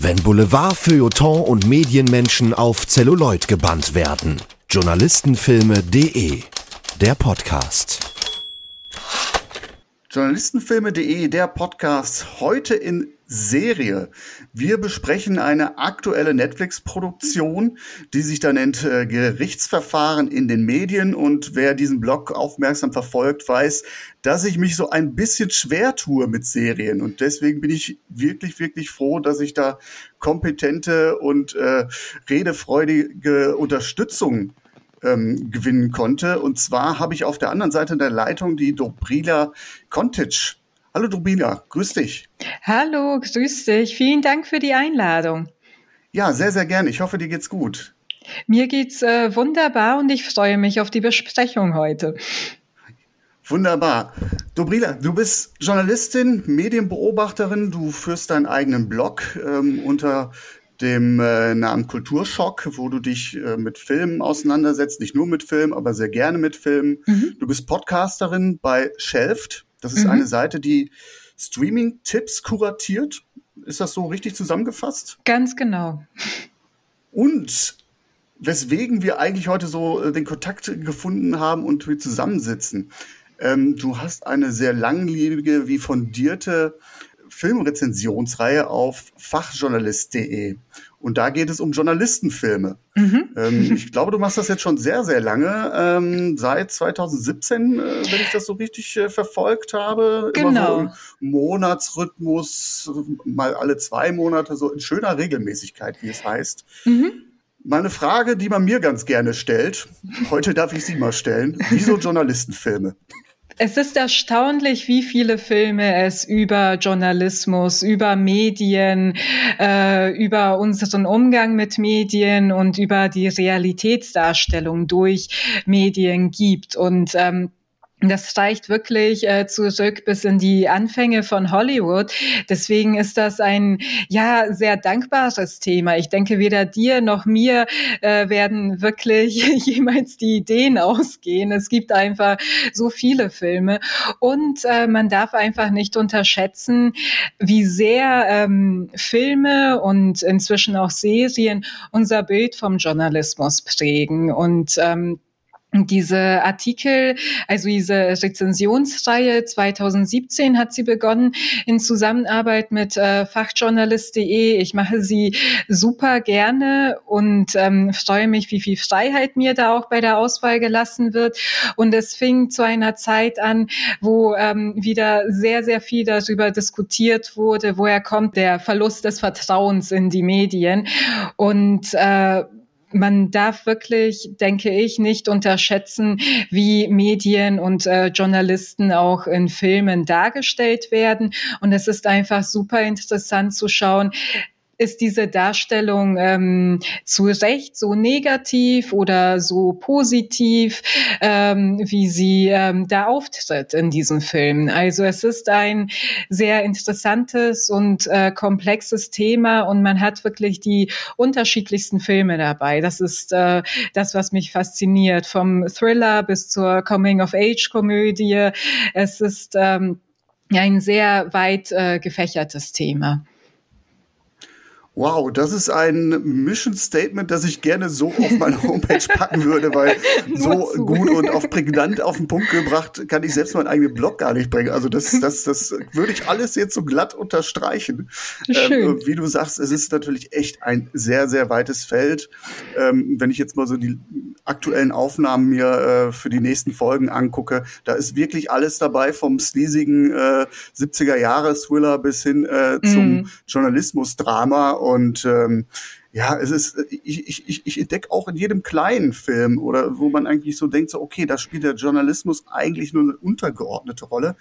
Wenn Boulevard, Feuilleton und Medienmenschen auf Celluloid gebannt werden. Journalistenfilme.de Der Podcast. Journalistenfilme.de, der Podcast, heute in Serie. Wir besprechen eine aktuelle Netflix-Produktion, die sich da nennt äh, Gerichtsverfahren in den Medien. Und wer diesen Blog aufmerksam verfolgt, weiß, dass ich mich so ein bisschen schwer tue mit Serien. Und deswegen bin ich wirklich, wirklich froh, dass ich da kompetente und äh, redefreudige Unterstützung ähm, gewinnen konnte. Und zwar habe ich auf der anderen Seite der Leitung die Dobrila Kontic. Hallo Dobrila, grüß dich. Hallo, grüß dich. Vielen Dank für die Einladung. Ja, sehr, sehr gerne. Ich hoffe, dir geht's gut. Mir geht's äh, wunderbar und ich freue mich auf die Besprechung heute. Wunderbar. Dobrila, du bist Journalistin, Medienbeobachterin, du führst deinen eigenen Blog ähm, unter dem äh, Namen Kulturschock, wo du dich äh, mit Filmen auseinandersetzt, nicht nur mit Filmen, aber sehr gerne mit Filmen. Mhm. Du bist Podcasterin bei Shelft. Das ist mhm. eine Seite, die Streaming-Tipps kuratiert. Ist das so richtig zusammengefasst? Ganz genau. Und weswegen wir eigentlich heute so äh, den Kontakt gefunden haben und wir zusammensitzen. Ähm, du hast eine sehr langlebige wie fundierte Filmrezensionsreihe auf fachjournalist.de. Und da geht es um Journalistenfilme. Mhm. Ähm, ich glaube, du machst das jetzt schon sehr, sehr lange. Ähm, seit 2017, äh, wenn ich das so richtig äh, verfolgt habe. Genau. Immer so im Monatsrhythmus, mal alle zwei Monate, so in schöner Regelmäßigkeit, wie es heißt. Mhm. Meine Frage, die man mir ganz gerne stellt, heute darf ich sie mal stellen. Wieso Journalistenfilme? Es ist erstaunlich, wie viele Filme es über Journalismus, über Medien, äh, über unseren Umgang mit Medien und über die Realitätsdarstellung durch Medien gibt. Und ähm, das reicht wirklich äh, zurück bis in die Anfänge von Hollywood. Deswegen ist das ein ja sehr dankbares Thema. Ich denke, weder dir noch mir äh, werden wirklich jemals die Ideen ausgehen. Es gibt einfach so viele Filme und äh, man darf einfach nicht unterschätzen, wie sehr ähm, Filme und inzwischen auch Serien unser Bild vom Journalismus prägen und ähm, diese Artikel, also diese Rezensionsreihe 2017 hat sie begonnen in Zusammenarbeit mit äh, fachjournalist.de. Ich mache sie super gerne und ähm, freue mich, wie viel Freiheit mir da auch bei der Auswahl gelassen wird. Und es fing zu einer Zeit an, wo ähm, wieder sehr, sehr viel darüber diskutiert wurde, woher kommt der Verlust des Vertrauens in die Medien. Und äh, man darf wirklich, denke ich, nicht unterschätzen, wie Medien und äh, Journalisten auch in Filmen dargestellt werden. Und es ist einfach super interessant zu schauen, ist diese Darstellung ähm, zu Recht so negativ oder so positiv, ähm, wie sie ähm, da auftritt in diesem Film. Also es ist ein sehr interessantes und äh, komplexes Thema und man hat wirklich die unterschiedlichsten Filme dabei. Das ist äh, das, was mich fasziniert, vom Thriller bis zur Coming-of-Age-Komödie. Es ist ähm, ein sehr weit äh, gefächertes Thema. Wow, das ist ein Mission Statement, das ich gerne so auf meine Homepage packen würde, weil so gut und auf prägnant auf den Punkt gebracht kann ich selbst meinen eigenen Blog gar nicht bringen. Also das, das, das würde ich alles jetzt so glatt unterstreichen. Ähm, wie du sagst, es ist natürlich echt ein sehr, sehr weites Feld. Ähm, wenn ich jetzt mal so die aktuellen Aufnahmen mir äh, für die nächsten Folgen angucke, da ist wirklich alles dabei, vom sleasigen äh, 70er Jahre Thriller bis hin äh, zum mm. Journalismusdrama und ähm, ja, es ist, ich, ich, ich entdecke auch in jedem kleinen Film oder wo man eigentlich so denkt, so, okay, da spielt der Journalismus eigentlich nur eine untergeordnete Rolle.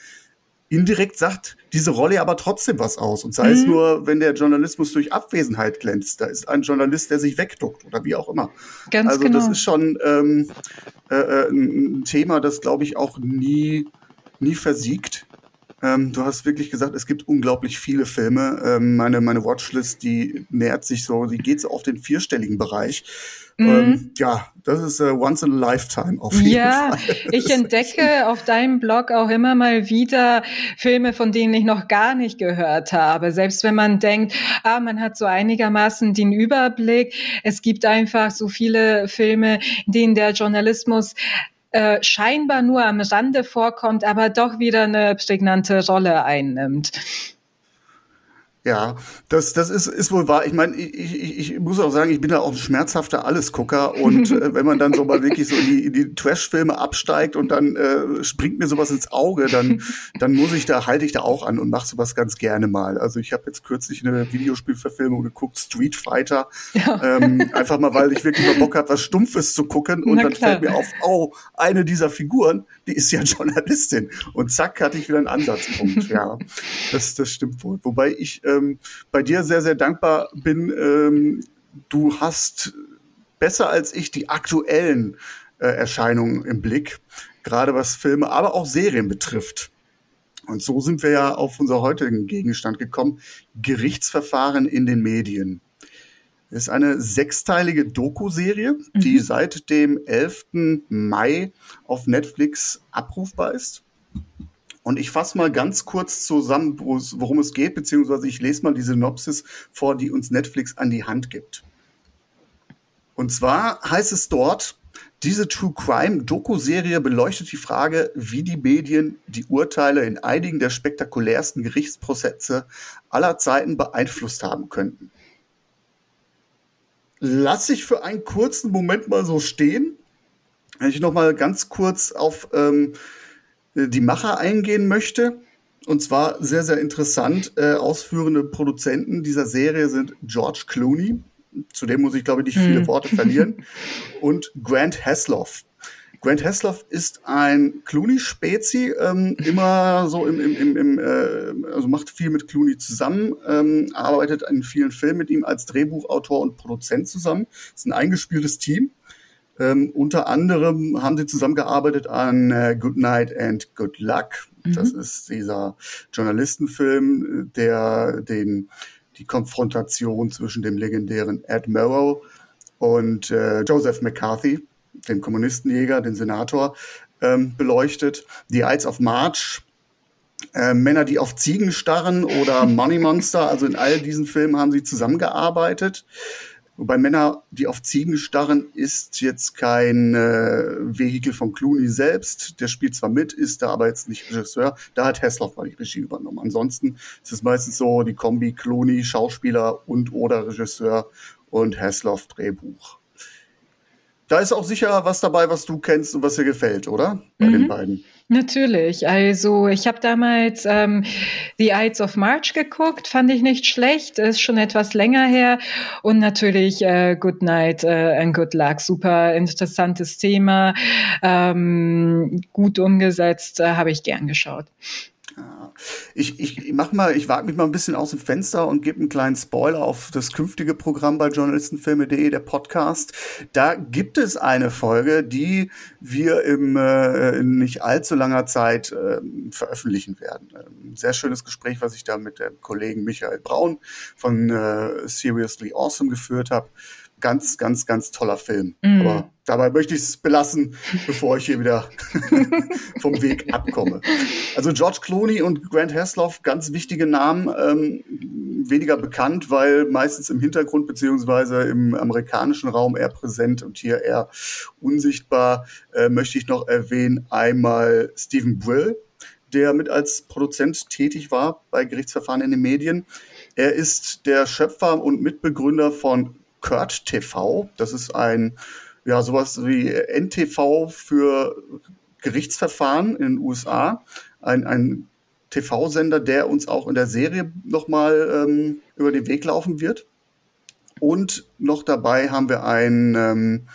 Indirekt sagt diese Rolle aber trotzdem was aus. Und sei mhm. es nur, wenn der Journalismus durch Abwesenheit glänzt. Da ist ein Journalist, der sich wegduckt oder wie auch immer. Ganz also genau. das ist schon ähm, äh, äh ein Thema, das, glaube ich, auch nie, nie versiegt Ähm, du hast wirklich gesagt, es gibt unglaublich viele Filme. Ähm, meine, meine Watchlist, die nähert sich so, die geht so auf den vierstelligen Bereich. Mhm. Ähm, ja, das ist uh, once in a lifetime auf jeden ja, Fall. Ja, ich entdecke auf deinem Blog auch immer mal wieder Filme, von denen ich noch gar nicht gehört habe. Selbst wenn man denkt, ah, man hat so einigermaßen den Überblick. Es gibt einfach so viele Filme, in denen der Journalismus äh, scheinbar nur am Rande vorkommt, aber doch wieder eine prägnante Rolle einnimmt. Ja, das, das ist, ist wohl wahr. Ich meine, ich, ich, ich muss auch sagen, ich bin da auch ein schmerzhafter Allesgucker und äh, wenn man dann so mal wirklich so in die, in die Trash-Filme absteigt und dann äh, springt mir sowas ins Auge, dann, dann muss ich da, halte ich da auch an und mache sowas ganz gerne mal. Also ich habe jetzt kürzlich eine Videospielverfilmung geguckt, Street Fighter, ja. ähm, einfach mal, weil ich wirklich mal Bock habe, was Stumpfes zu gucken und Na dann klar. fällt mir auf, oh, eine dieser Figuren, die ist ja Journalistin und zack, hatte ich wieder einen Ansatzpunkt. ja, das, das stimmt wohl. Wobei ich äh, ähm, bei dir sehr, sehr dankbar bin. Ähm, du hast besser als ich die aktuellen äh, Erscheinungen im Blick, gerade was Filme, aber auch Serien betrifft. Und so sind wir ja auf unser heutigen Gegenstand gekommen. Gerichtsverfahren in den Medien. Das ist eine sechsteilige Doku-Serie, die mhm. seit dem 11. Mai auf Netflix abrufbar ist. Und ich fasse mal ganz kurz zusammen, worum es geht, beziehungsweise ich lese mal die Synopsis vor, die uns Netflix an die Hand gibt. Und zwar heißt es dort, diese True Crime Doku-Serie beleuchtet die Frage, wie die Medien die Urteile in einigen der spektakulärsten Gerichtsprozesse aller Zeiten beeinflusst haben könnten. Lass ich für einen kurzen Moment mal so stehen. Wenn ich noch mal ganz kurz auf ähm, die Macher eingehen möchte. Und zwar sehr, sehr interessant. Äh, ausführende Produzenten dieser Serie sind George Clooney, zu dem muss ich, glaube ich, nicht viele hm. Worte verlieren, und Grant Hasloff. Grant Hasloff ist ein Clooney-Spezi, ähm, immer so im, im, im, im äh, also macht viel mit Clooney zusammen, ähm, arbeitet in vielen Filmen mit ihm als Drehbuchautor und Produzent zusammen. Ist ein eingespieltes Team. Ähm, unter anderem haben sie zusammengearbeitet an äh, Good Night and Good Luck. Mhm. Das ist dieser Journalistenfilm, der den die Konfrontation zwischen dem legendären Ed Murrow und äh, Joseph McCarthy, dem Kommunistenjäger, den Senator, ähm, beleuchtet. The Ides of March, äh, Männer, die auf Ziegen starren oder Money Monster. Also in all diesen Filmen haben sie zusammengearbeitet. Wobei Männer, die auf Ziegen starren, ist jetzt kein äh, Vehikel von Clooney selbst. Der spielt zwar mit, ist da aber jetzt nicht Regisseur. Da hat Hessloff mal die Regie übernommen. Ansonsten ist es meistens so die Kombi Clooney, Schauspieler und oder Regisseur und Hessloff Drehbuch. Da ist auch sicher was dabei, was du kennst und was dir gefällt, oder? Bei mhm. den beiden. Natürlich. Also ich habe damals ähm, The Ides of March geguckt, fand ich nicht schlecht, ist schon etwas länger her. Und natürlich äh, Good Night äh, and Good Luck, super interessantes Thema, ähm, gut umgesetzt, äh, habe ich gern geschaut. Ich, ich mach mal, ich wage mich mal ein bisschen aus dem Fenster und gebe einen kleinen Spoiler auf das künftige Programm bei journalistenfilme.de, der Podcast. Da gibt es eine Folge, die wir im äh, in nicht allzu langer Zeit äh, veröffentlichen werden. Ein sehr schönes Gespräch, was ich da mit dem Kollegen Michael Braun von äh, Seriously Awesome geführt habe ganz, ganz, ganz toller Film. Mhm. Aber dabei möchte ich es belassen, bevor ich hier wieder vom Weg abkomme. Also George Clooney und Grant Hasloff, ganz wichtige Namen, ähm, weniger bekannt, weil meistens im Hintergrund beziehungsweise im amerikanischen Raum eher präsent und hier eher unsichtbar, äh, möchte ich noch erwähnen, einmal Stephen Brill, der mit als Produzent tätig war bei Gerichtsverfahren in den Medien. Er ist der Schöpfer und Mitbegründer von Kurt TV. Das ist ein, ja, sowas wie NTV für Gerichtsverfahren in den USA. Ein, ein TV-Sender, der uns auch in der Serie nochmal ähm, über den Weg laufen wird. Und noch dabei haben wir einen, ähm,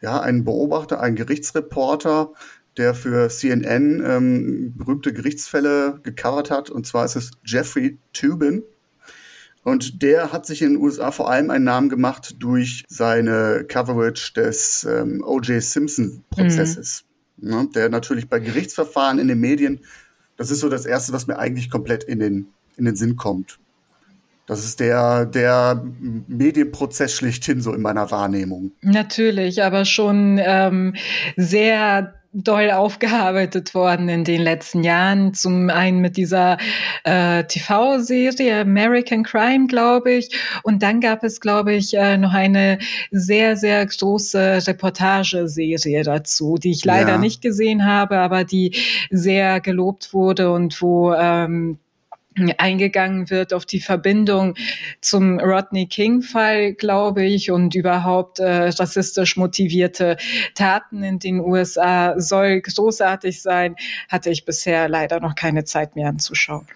ja, einen Beobachter, einen Gerichtsreporter, der für CNN ähm, berühmte Gerichtsfälle gecovert hat. Und zwar ist es Jeffrey Tubin. Und der hat sich in den USA vor allem einen Namen gemacht durch seine Coverage des ähm, O.J. Simpson-Prozesses, mhm. ne, der natürlich bei Gerichtsverfahren in den Medien Das ist so das Erste, was mir eigentlich komplett in den, in den Sinn kommt. Das ist der, der Medienprozess schlechthin so in meiner Wahrnehmung. Natürlich, aber schon ähm, sehr doll aufgearbeitet worden in den letzten Jahren. Zum einen mit dieser äh, TV-Serie American Crime, glaube ich. Und dann gab es, glaube ich, äh, noch eine sehr, sehr große Reportageserie dazu, die ich leider ja. nicht gesehen habe, aber die sehr gelobt wurde und wo ähm, eingegangen wird auf die Verbindung zum Rodney King-Fall, glaube ich, und überhaupt äh, rassistisch motivierte Taten in den USA soll großartig sein, hatte ich bisher leider noch keine Zeit mehr anzuschauen.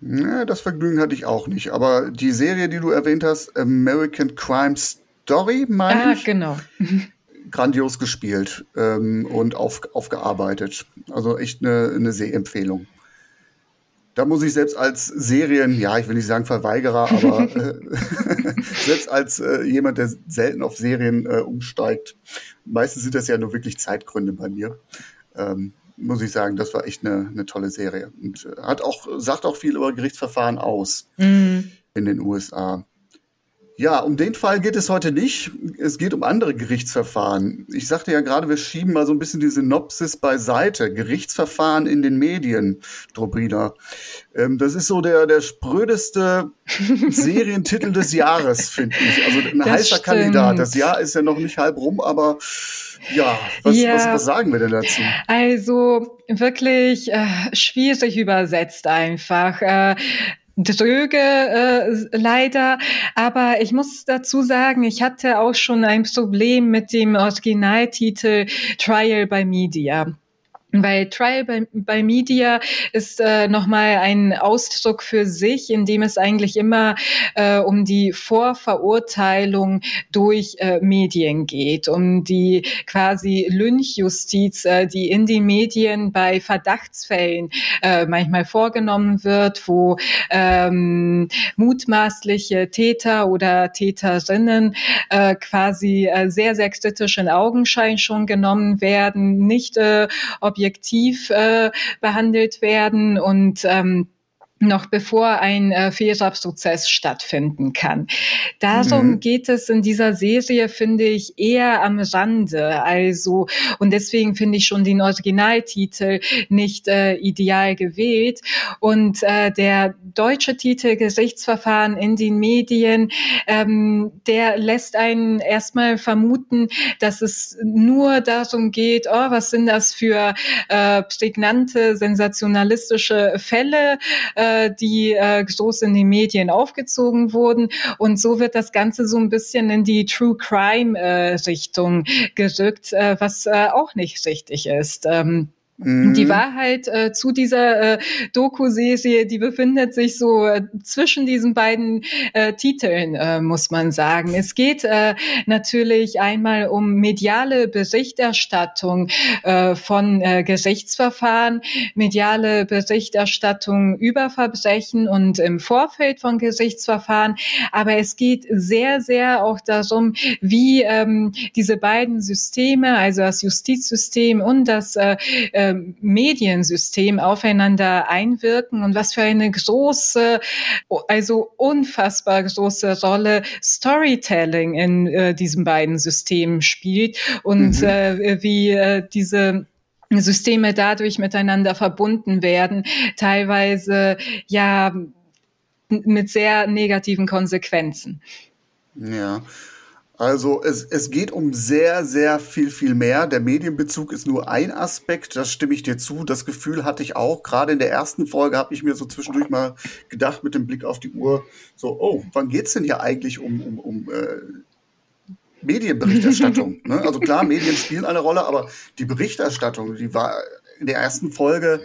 Ja, das Vergnügen hatte ich auch nicht. Aber die Serie, die du erwähnt hast, American Crime Story, meine ah, ich? genau. Grandios gespielt ähm, und auf, aufgearbeitet. Also echt eine, eine Sehempfehlung da muss ich selbst als Serien, ja, ich will nicht sagen Verweigerer, aber äh, selbst als äh, jemand, der selten auf Serien äh, umsteigt, meistens sind das ja nur wirklich Zeitgründe bei mir. Ähm, muss ich sagen, das war echt eine, eine tolle Serie und äh, hat auch sagt auch viel über Gerichtsverfahren aus mhm. in den USA. Ja, um den Fall geht es heute nicht. Es geht um andere Gerichtsverfahren. Ich sagte ja gerade, wir schieben mal so ein bisschen die Synopsis beiseite. Gerichtsverfahren in den Medien, Drobrina. Ähm, das ist so der, der sprödeste Serientitel des Jahres, finde ich. Also ein das heißer stimmt. Kandidat. Das Jahr ist ja noch nicht halb rum, aber ja, was, ja. was, was sagen wir denn dazu? Also wirklich äh, schwierig übersetzt einfach. Äh, dröge äh, leider, aber ich muss dazu sagen, ich hatte auch schon ein Problem mit dem Originaltitel Trial by Media. Weil Trial by, by Media ist äh, nochmal ein Ausdruck für sich, in dem es eigentlich immer äh, um die Vorverurteilung durch äh, Medien geht, um die quasi Lynchjustiz, äh, die in den Medien bei Verdachtsfällen äh, manchmal vorgenommen wird, wo ähm, mutmaßliche Täter oder Täterinnen äh, quasi äh, sehr, sehr kritisch in Augenschein schon genommen werden, nicht äh, ob objektiv äh, behandelt werden und ähm, noch bevor ein äh, Fehlerprozess stattfinden kann. Darum mhm. geht es in dieser Serie, finde ich, eher am Rande. Also, und deswegen finde ich schon den Originaltitel nicht äh, ideal gewählt. Und äh, der deutsche Titel Gerichtsverfahren in den Medien, ähm, der lässt einen erstmal vermuten, dass es nur darum geht, oh, was sind das für äh, prägnante, sensationalistische Fälle, äh, äh, die äh, groß in den Medien aufgezogen wurden. Und so wird das Ganze so ein bisschen in die True Crime äh, Richtung gerückt, äh, was äh, auch nicht richtig ist. Ähm. Die Wahrheit äh, zu dieser äh, Doku-Serie, die befindet sich so äh, zwischen diesen beiden äh, Titeln, äh, muss man sagen. Es geht äh, natürlich einmal um mediale Berichterstattung äh, von äh, Gerichtsverfahren, mediale Berichterstattung über Verbrechen und im Vorfeld von Gerichtsverfahren. Aber es geht sehr, sehr auch darum, wie ähm, diese beiden Systeme, also das Justizsystem und das äh, äh, Mediensystem aufeinander einwirken und was für eine große, also unfassbar große Rolle Storytelling in äh, diesen beiden Systemen spielt und mhm. äh, wie äh, diese Systeme dadurch miteinander verbunden werden, teilweise ja mit sehr negativen Konsequenzen. Ja, also es, es geht um sehr, sehr viel, viel mehr. Der Medienbezug ist nur ein Aspekt, das stimme ich dir zu. Das Gefühl hatte ich auch. Gerade in der ersten Folge habe ich mir so zwischendurch mal gedacht mit dem Blick auf die Uhr, so, oh, wann geht's denn hier eigentlich um, um, um äh, Medienberichterstattung? ne? Also klar, Medien spielen eine Rolle, aber die Berichterstattung, die war in der ersten Folge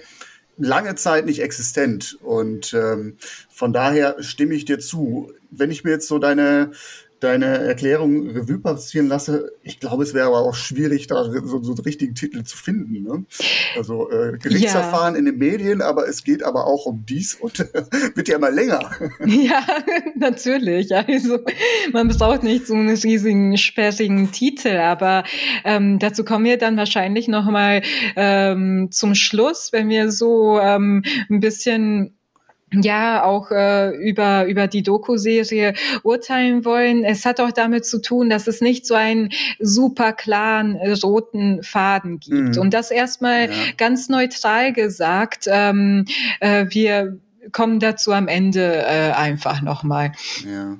lange Zeit nicht existent. Und ähm, von daher stimme ich dir zu. Wenn ich mir jetzt so deine deine Erklärung Revue passieren lasse, ich glaube, es wäre aber auch schwierig, da so, so einen richtigen Titel zu finden. Ne? Also äh, Gerichtsverfahren ja. in den Medien, aber es geht aber auch um dies und äh, wird ja immer länger. Ja, natürlich. Also man braucht nicht so einen riesigen, sperrigen Titel, aber ähm, dazu kommen wir dann wahrscheinlich nochmal ähm, zum Schluss, wenn wir so ähm, ein bisschen ja auch äh, über über die Doku-Serie urteilen wollen. Es hat auch damit zu tun, dass es nicht so einen super klaren äh, roten Faden gibt. Mhm. Und das erstmal ja. ganz neutral gesagt. Ähm, äh, wir kommen dazu am Ende äh, einfach nochmal. Ja.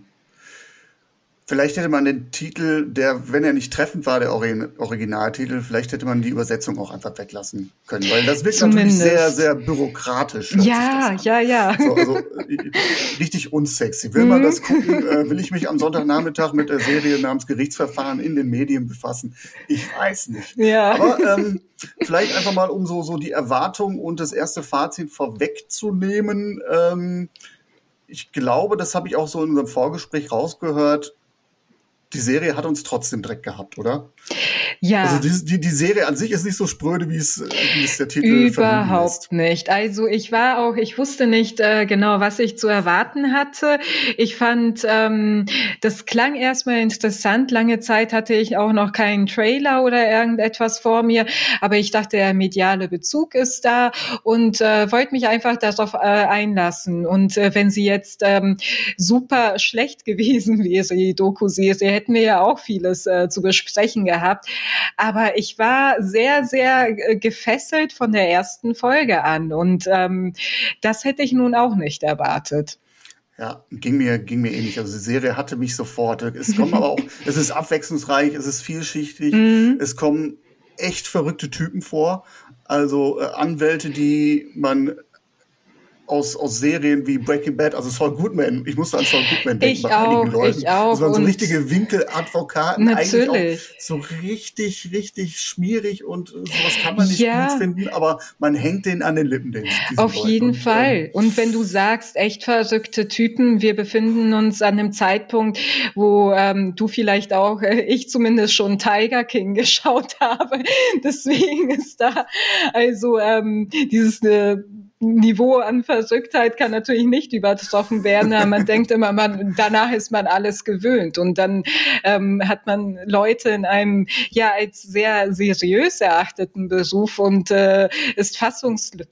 Vielleicht hätte man den Titel, der, wenn er nicht treffend war, der Originaltitel, vielleicht hätte man die Übersetzung auch einfach weglassen können, weil das wirkt Zumindest. natürlich sehr, sehr bürokratisch. Ja, ja, ja. So, also äh, richtig unsexy. Will man mhm. das gucken? Äh, will ich mich am Sonntagnachmittag mit der Serie namens Gerichtsverfahren in den Medien befassen? Ich weiß nicht. Ja. Aber ähm, vielleicht einfach mal, um so, so die Erwartung und das erste Fazit vorwegzunehmen. Ähm, ich glaube, das habe ich auch so in unserem Vorgespräch rausgehört die Serie hat uns trotzdem Dreck gehabt, oder? Ja. Also die, die, die Serie an sich ist nicht so spröde, wie es, wie es der Titel Überhaupt nicht. Also ich war auch, ich wusste nicht äh, genau, was ich zu erwarten hatte. Ich fand, ähm, das klang erstmal interessant. Lange Zeit hatte ich auch noch keinen Trailer oder irgendetwas vor mir, aber ich dachte, der mediale Bezug ist da und äh, wollte mich einfach darauf äh, einlassen. Und äh, wenn sie jetzt ähm, super schlecht gewesen wäre, die Doku-Serie, hätten wir ja auch vieles äh, zu besprechen gehabt. Aber ich war sehr, sehr äh, gefesselt von der ersten Folge an und ähm, das hätte ich nun auch nicht erwartet. Ja, ging mir, ging mir ähnlich. Also die Serie hatte mich sofort. Es kommen aber auch, es ist abwechslungsreich, es ist vielschichtig, mhm. es kommen echt verrückte Typen vor. Also äh, Anwälte, die man aus, aus Serien wie Breaking Bad, also Saul Goodman. Ich musste an Saul Goodman denken ich bei auch, einigen Leuten. Ich auch. Das waren so richtige Winkeladvokaten, eigentlich auch so richtig, richtig schmierig und sowas kann man nicht ja. gut finden, aber man hängt den an den Lippen. Den, Auf Leuten. jeden und, Fall. Ähm, und wenn du sagst, echt verrückte Typen, wir befinden uns an einem Zeitpunkt, wo ähm, du vielleicht auch, äh, ich zumindest schon Tiger King geschaut habe. Deswegen ist da also ähm, dieses äh, Niveau an Verrücktheit kann natürlich nicht übertroffen werden. Man denkt immer, man, danach ist man alles gewöhnt. Und dann ähm, hat man Leute in einem ja als sehr seriös erachteten Beruf und äh, ist fassungslos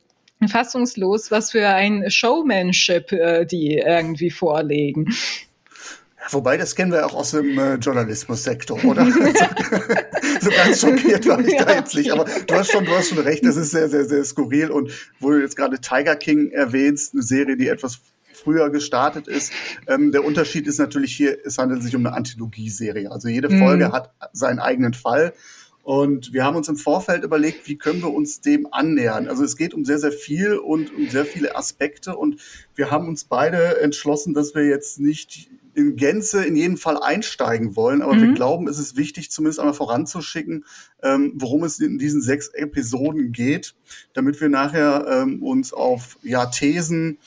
fassungslos, was für ein Showmanship äh, die irgendwie vorlegen. Wobei, das kennen wir auch aus dem äh, Journalismussektor, oder? so ganz schockiert war ich ja, da jetzt nicht. Aber du hast schon, du hast schon recht, das ist sehr, sehr, sehr skurril. Und wo du jetzt gerade Tiger King erwähnst, eine Serie, die etwas früher gestartet ist. Ähm, der Unterschied ist natürlich hier, es handelt sich um eine Anthologie-Serie. Also jede Folge mhm. hat seinen eigenen Fall. Und wir haben uns im Vorfeld überlegt, wie können wir uns dem annähern. Also es geht um sehr, sehr viel und um sehr viele Aspekte. Und wir haben uns beide entschlossen, dass wir jetzt nicht in Gänze in jeden Fall einsteigen wollen, aber mhm. wir glauben, es ist wichtig, zumindest einmal voranzuschicken, ähm, worum es in diesen sechs Episoden geht, damit wir nachher ähm, uns auf ja, Thesen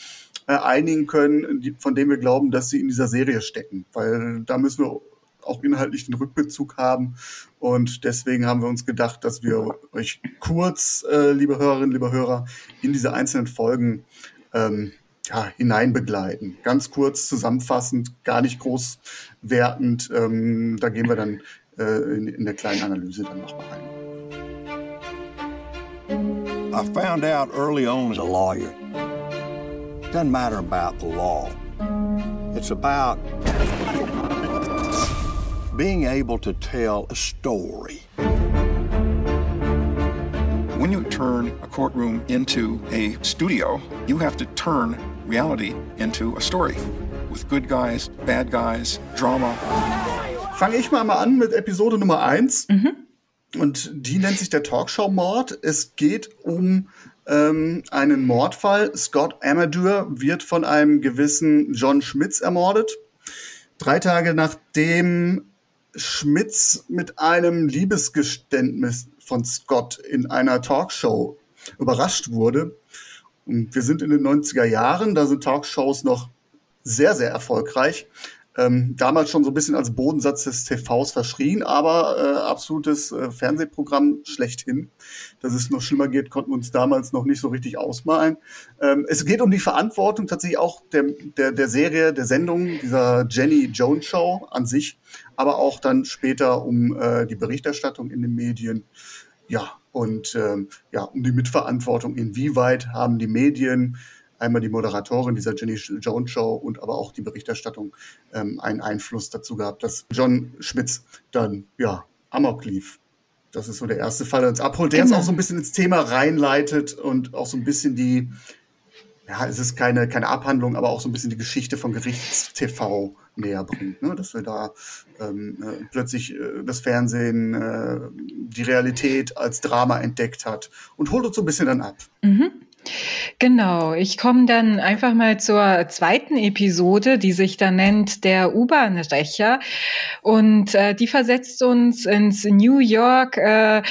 äh, einigen können, die, von denen wir glauben, dass sie in dieser Serie stecken. Weil da müssen wir auch inhaltlich den Rückbezug haben. Und deswegen haben wir uns gedacht, dass wir euch kurz, äh, liebe Hörerinnen, liebe Hörer, in diese einzelnen Folgen ähm, ja, hineinbegleiten. Ganz kurz zusammenfassend, gar nicht groß wertend. Ähm, da gehen wir dann äh, in, in der kleinen Analyse dann nochmal rein. I found out early on as a lawyer. It doesn't matter about the law. It's about being able to tell a story. When you turn a courtroom into a studio, you have to turn reality into a story with good guys, bad guys, drama. Fange ich mal, mal an mit Episode Nummer 1. Mhm. Und die nennt sich der Talkshow-Mord. Es geht um ähm, einen Mordfall. Scott Amador wird von einem gewissen John Schmitz ermordet. Drei Tage nachdem Schmitz mit einem Liebesgeständnis von Scott in einer Talkshow überrascht wurde, wir sind in den 90er Jahren, da sind Talkshows noch sehr, sehr erfolgreich. ähm, damals schon so ein bisschen als Bodensatz des TVs verschrien, aber äh, absolutes äh, Fernsehprogramm schlechthin. Dass es noch schlimmer geht, konnten wir uns damals noch nicht so richtig ausmalen. Ähm, es geht um die Verantwortung tatsächlich auch der, der, der Serie, der Sendung, dieser Jenny Jones Show an sich, aber auch dann später um äh, die Berichterstattung in den Medien. Ja, und ähm, ja, um die Mitverantwortung, inwieweit haben die Medien einmal die Moderatorin dieser Jenny Jones Show und aber auch die Berichterstattung ähm, einen Einfluss dazu gehabt, dass John Schmitz dann ja amok lief. Das ist so der erste Fall, der uns abholt, der genau. uns auch so ein bisschen ins Thema reinleitet und auch so ein bisschen die, ja, es ist keine, keine Abhandlung, aber auch so ein bisschen die Geschichte von Gerichts-TV näher bringt. Ne? Dass wir da ähm, äh, plötzlich äh, das Fernsehen äh, die Realität als Drama entdeckt hat und holt uns so ein bisschen dann ab. Mhm. Genau, ich komme dann einfach mal zur zweiten Episode, die sich da nennt Der U-Bahn-Rächer. Und äh, die versetzt uns ins New York äh,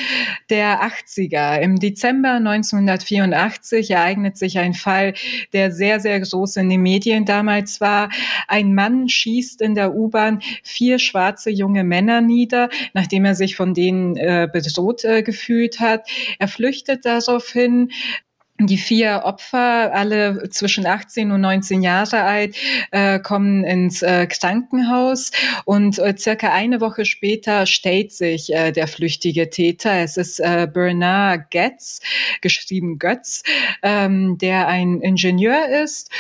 der 80er. Im Dezember 1984 ereignet sich ein Fall, der sehr, sehr groß in den Medien damals war. Ein Mann schießt in der U-Bahn vier schwarze junge Männer nieder, nachdem er sich von denen äh, bedroht äh, gefühlt hat. Er flüchtet daraufhin, die vier Opfer, alle zwischen 18 und 19 Jahre alt, äh, kommen ins äh, Krankenhaus und äh, circa eine Woche später stellt sich äh, der flüchtige Täter. Es ist äh, Bernard Getz, geschrieben Götz, ähm, der ein Ingenieur ist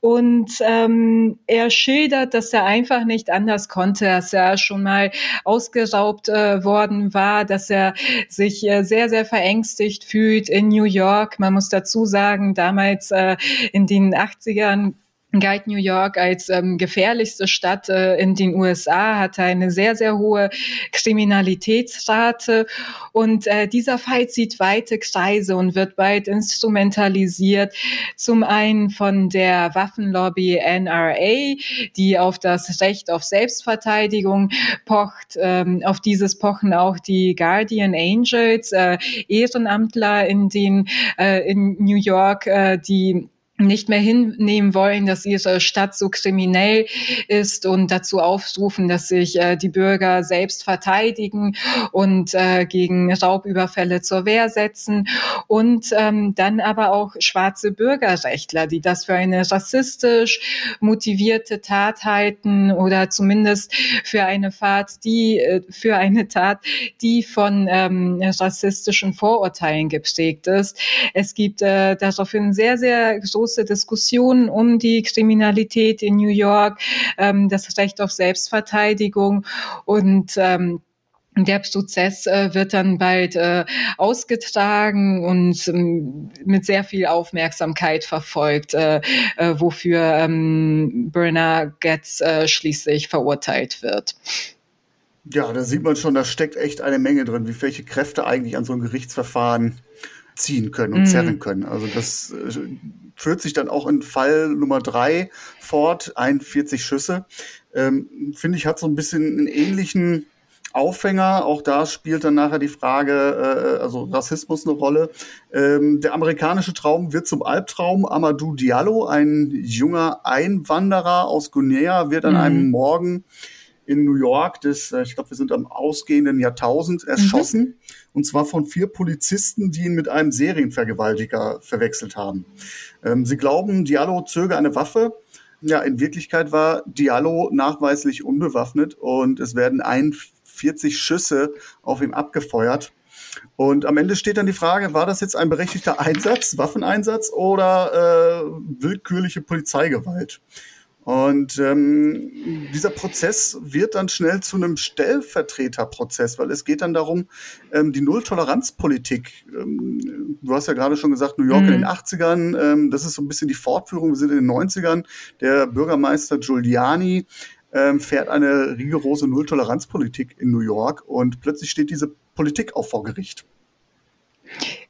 und ähm, er schildert, dass er einfach nicht anders konnte, dass er schon mal ausgeraubt äh, worden war, dass er sich sehr, sehr verängstigt fühlt in New York. Man muss dazu dazu sagen, damals äh, in den 80ern galt New York als ähm, gefährlichste Stadt äh, in den USA, hatte eine sehr, sehr hohe Kriminalitätsrate und äh, dieser Fall zieht weite Kreise und wird bald instrumentalisiert. Zum einen von der Waffenlobby NRA, die auf das Recht auf Selbstverteidigung pocht. Ähm, auf dieses pochen auch die Guardian Angels, äh, Ehrenamtler in den äh, in New York, äh, die nicht mehr hinnehmen wollen, dass ihre Stadt so kriminell ist und dazu aufrufen, dass sich äh, die Bürger selbst verteidigen und äh, gegen Raubüberfälle zur Wehr setzen und ähm, dann aber auch schwarze Bürgerrechtler, die das für eine rassistisch motivierte Tat halten oder zumindest für eine Fahrt, die äh, für eine Tat, die von ähm, rassistischen Vorurteilen geprägt ist. Es gibt äh, daraufhin sehr sehr große große Diskussionen um die Kriminalität in New York, ähm, das Recht auf Selbstverteidigung und ähm, der Prozess äh, wird dann bald äh, ausgetragen und ähm, mit sehr viel Aufmerksamkeit verfolgt, äh, äh wofür ähm, Bernard Getz äh, schließlich verurteilt wird. Ja, da sieht man schon, da steckt echt eine Menge drin, wie welche Kräfte eigentlich an so einem Gerichtsverfahren ziehen können und mm. zerren können. Also das äh, führt sich dann auch in Fall Nummer drei fort, 41 Schüsse. Ähm, Finde ich, hat so ein bisschen einen ähnlichen Aufhänger. Auch da spielt dann nachher die Frage, äh, also Rassismus eine Rolle. Ähm, der amerikanische Traum wird zum Albtraum. Amadou Diallo, ein junger Einwanderer aus Guinea, wird an mhm. einem Morgen in New York des, äh, ich glaube, wir sind am ausgehenden Jahrtausend, erschossen. Mhm. Und zwar von vier Polizisten, die ihn mit einem Serienvergewaltiger verwechselt haben. Ähm, sie glauben, Diallo zöge eine Waffe. Ja, in Wirklichkeit war Diallo nachweislich unbewaffnet und es werden 41 Schüsse auf ihm abgefeuert. Und am Ende steht dann die Frage, war das jetzt ein berechtigter Einsatz, Waffeneinsatz oder äh, willkürliche Polizeigewalt? Und ähm, dieser Prozess wird dann schnell zu einem Stellvertreterprozess, weil es geht dann darum, ähm, die Nulltoleranzpolitik. Ähm, du hast ja gerade schon gesagt, New York mhm. in den 80ern, ähm, das ist so ein bisschen die Fortführung, wir sind in den 90ern. Der Bürgermeister Giuliani ähm, fährt eine rigorose Nulltoleranzpolitik in New York und plötzlich steht diese Politik auch vor Gericht.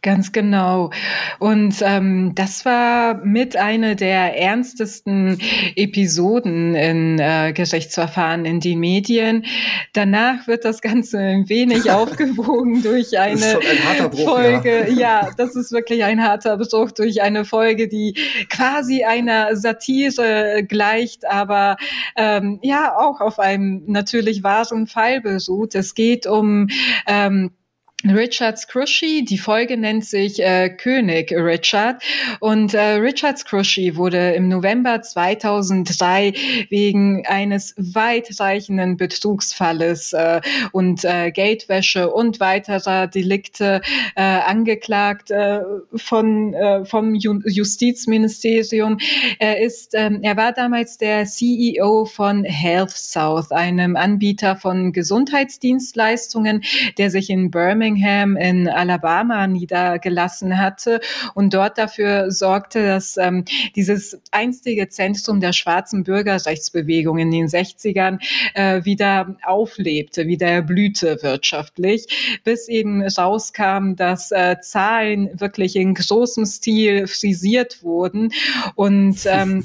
Ganz genau. Und ähm, das war mit einer der ernstesten Episoden in äh, Gerichtsverfahren in den Medien. Danach wird das Ganze ein wenig aufgewogen durch eine ein Bruch, Folge. Ja. ja, das ist wirklich ein harter Bruch durch eine Folge, die quasi einer Satire gleicht, aber ähm, ja auch auf einem natürlich wahren Fall beruht. Es geht um ähm, Richard Scrushy. Die Folge nennt sich äh, König Richard. Und äh, Richard Scrushy wurde im November 2003 wegen eines weitreichenden Betrugsfalles äh, und äh, Geldwäsche und weiterer Delikte äh, angeklagt äh, von, vom Justizministerium. Er ist, äh, er war damals der CEO von Health South, einem Anbieter von Gesundheitsdienstleistungen, der sich in Birmingham Birmingham in Alabama niedergelassen hatte und dort dafür sorgte, dass ähm, dieses einstige Zentrum der schwarzen Bürgerrechtsbewegung in den 60ern äh, wieder auflebte, wieder erblühte wirtschaftlich, bis eben rauskam, dass äh, Zahlen wirklich in großem Stil frisiert wurden und ähm,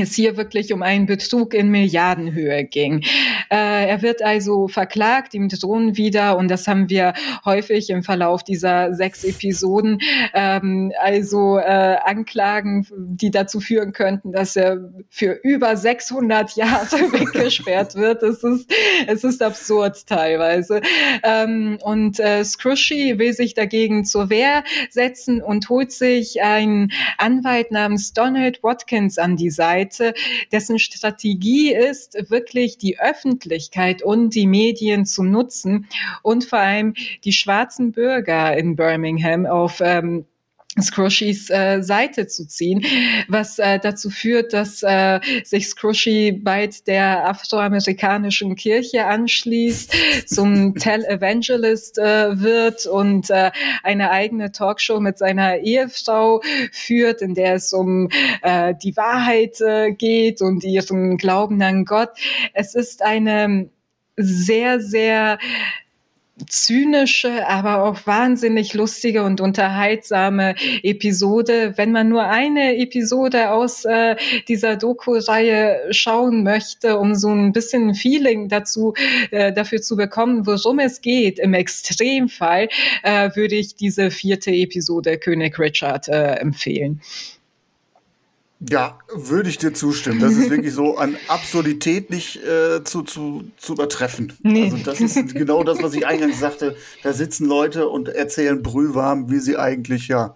es hier wirklich um einen Betrug in Milliardenhöhe ging. Äh, er wird also verklagt, ihm drohen wieder, und das haben wir häufig im Verlauf dieser sechs Episoden, ähm, also äh, Anklagen, die dazu führen könnten, dass er für über 600 Jahre weggesperrt wird. Es ist, es ist absurd teilweise. Ähm, und äh, Scrushy will sich dagegen zur Wehr setzen und holt sich einen Anwalt namens Donald Watkins an die Seite, Seite, dessen Strategie ist, wirklich die Öffentlichkeit und die Medien zu nutzen und vor allem die schwarzen Bürger in Birmingham auf ähm, Scrushys äh, Seite zu ziehen, was äh, dazu führt, dass äh, sich Scrushy bald der afroamerikanischen Kirche anschließt, zum Televangelist äh, wird und äh, eine eigene Talkshow mit seiner Ehefrau führt, in der es um äh, die Wahrheit äh, geht und ihren Glauben an Gott. Es ist eine sehr, sehr zynische, aber auch wahnsinnig lustige und unterhaltsame Episode. Wenn man nur eine Episode aus äh, dieser Doku-Reihe schauen möchte, um so ein bisschen Feeling dazu äh, dafür zu bekommen, worum es geht, im Extremfall äh, würde ich diese vierte Episode König Richard äh, empfehlen. Ja, würde ich dir zustimmen. Das ist wirklich so an Absurdität nicht äh, zu, zu, zu übertreffen. Nee. Also das ist genau das, was ich eingangs sagte. Da sitzen Leute und erzählen brühwarm, wie sie eigentlich ja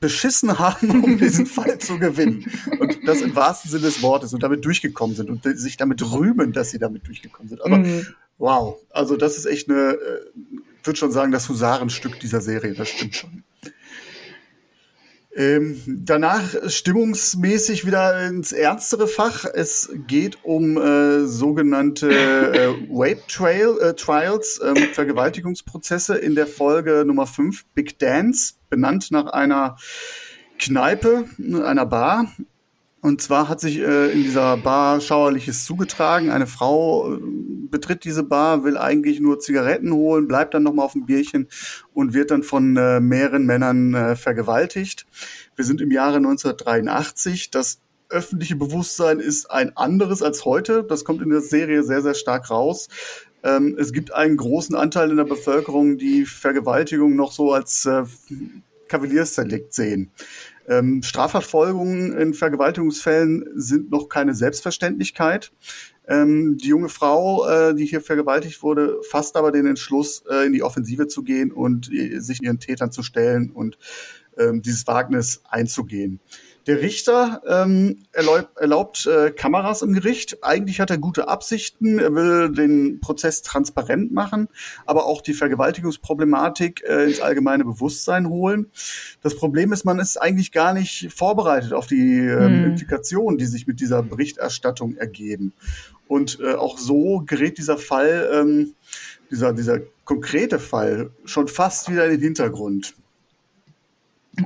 beschissen haben, um diesen Fall zu gewinnen. Und das im wahrsten Sinne des Wortes und damit durchgekommen sind und sich damit rühmen, dass sie damit durchgekommen sind. Aber mhm. wow, also das ist echt eine, äh, würde schon sagen, das Husarenstück dieser Serie, das stimmt schon. Ähm, danach stimmungsmäßig wieder ins ernstere Fach. Es geht um äh, sogenannte äh, Rape Trail, äh, Trials, äh, Vergewaltigungsprozesse in der Folge Nummer 5, Big Dance, benannt nach einer Kneipe, einer Bar und zwar hat sich äh, in dieser Bar Schauerliches zugetragen. Eine Frau äh, betritt diese Bar, will eigentlich nur Zigaretten holen, bleibt dann nochmal auf dem Bierchen und wird dann von äh, mehreren Männern äh, vergewaltigt. Wir sind im Jahre 1983. Das öffentliche Bewusstsein ist ein anderes als heute. Das kommt in der Serie sehr, sehr stark raus. Ähm, es gibt einen großen Anteil in der Bevölkerung, die Vergewaltigung noch so als äh, Kavaliersdelikt sehen. Ähm, Strafverfolgungen in Vergewaltigungsfällen sind noch keine Selbstverständlichkeit. Ähm, die junge Frau, äh, die hier vergewaltigt wurde, fasst aber den Entschluss, äh, in die Offensive zu gehen und äh, sich ihren Tätern zu stellen und ähm, dieses Wagnis einzugehen. Der Richter ähm, erlaubt, erlaubt äh, Kameras im Gericht. Eigentlich hat er gute Absichten. Er will den Prozess transparent machen, aber auch die Vergewaltigungsproblematik äh, ins allgemeine Bewusstsein holen. Das Problem ist, man ist eigentlich gar nicht vorbereitet auf die ähm, hm. Implikationen, die sich mit dieser Berichterstattung ergeben. Und äh, auch so gerät dieser Fall, ähm, dieser, dieser konkrete Fall, schon fast wieder in den Hintergrund.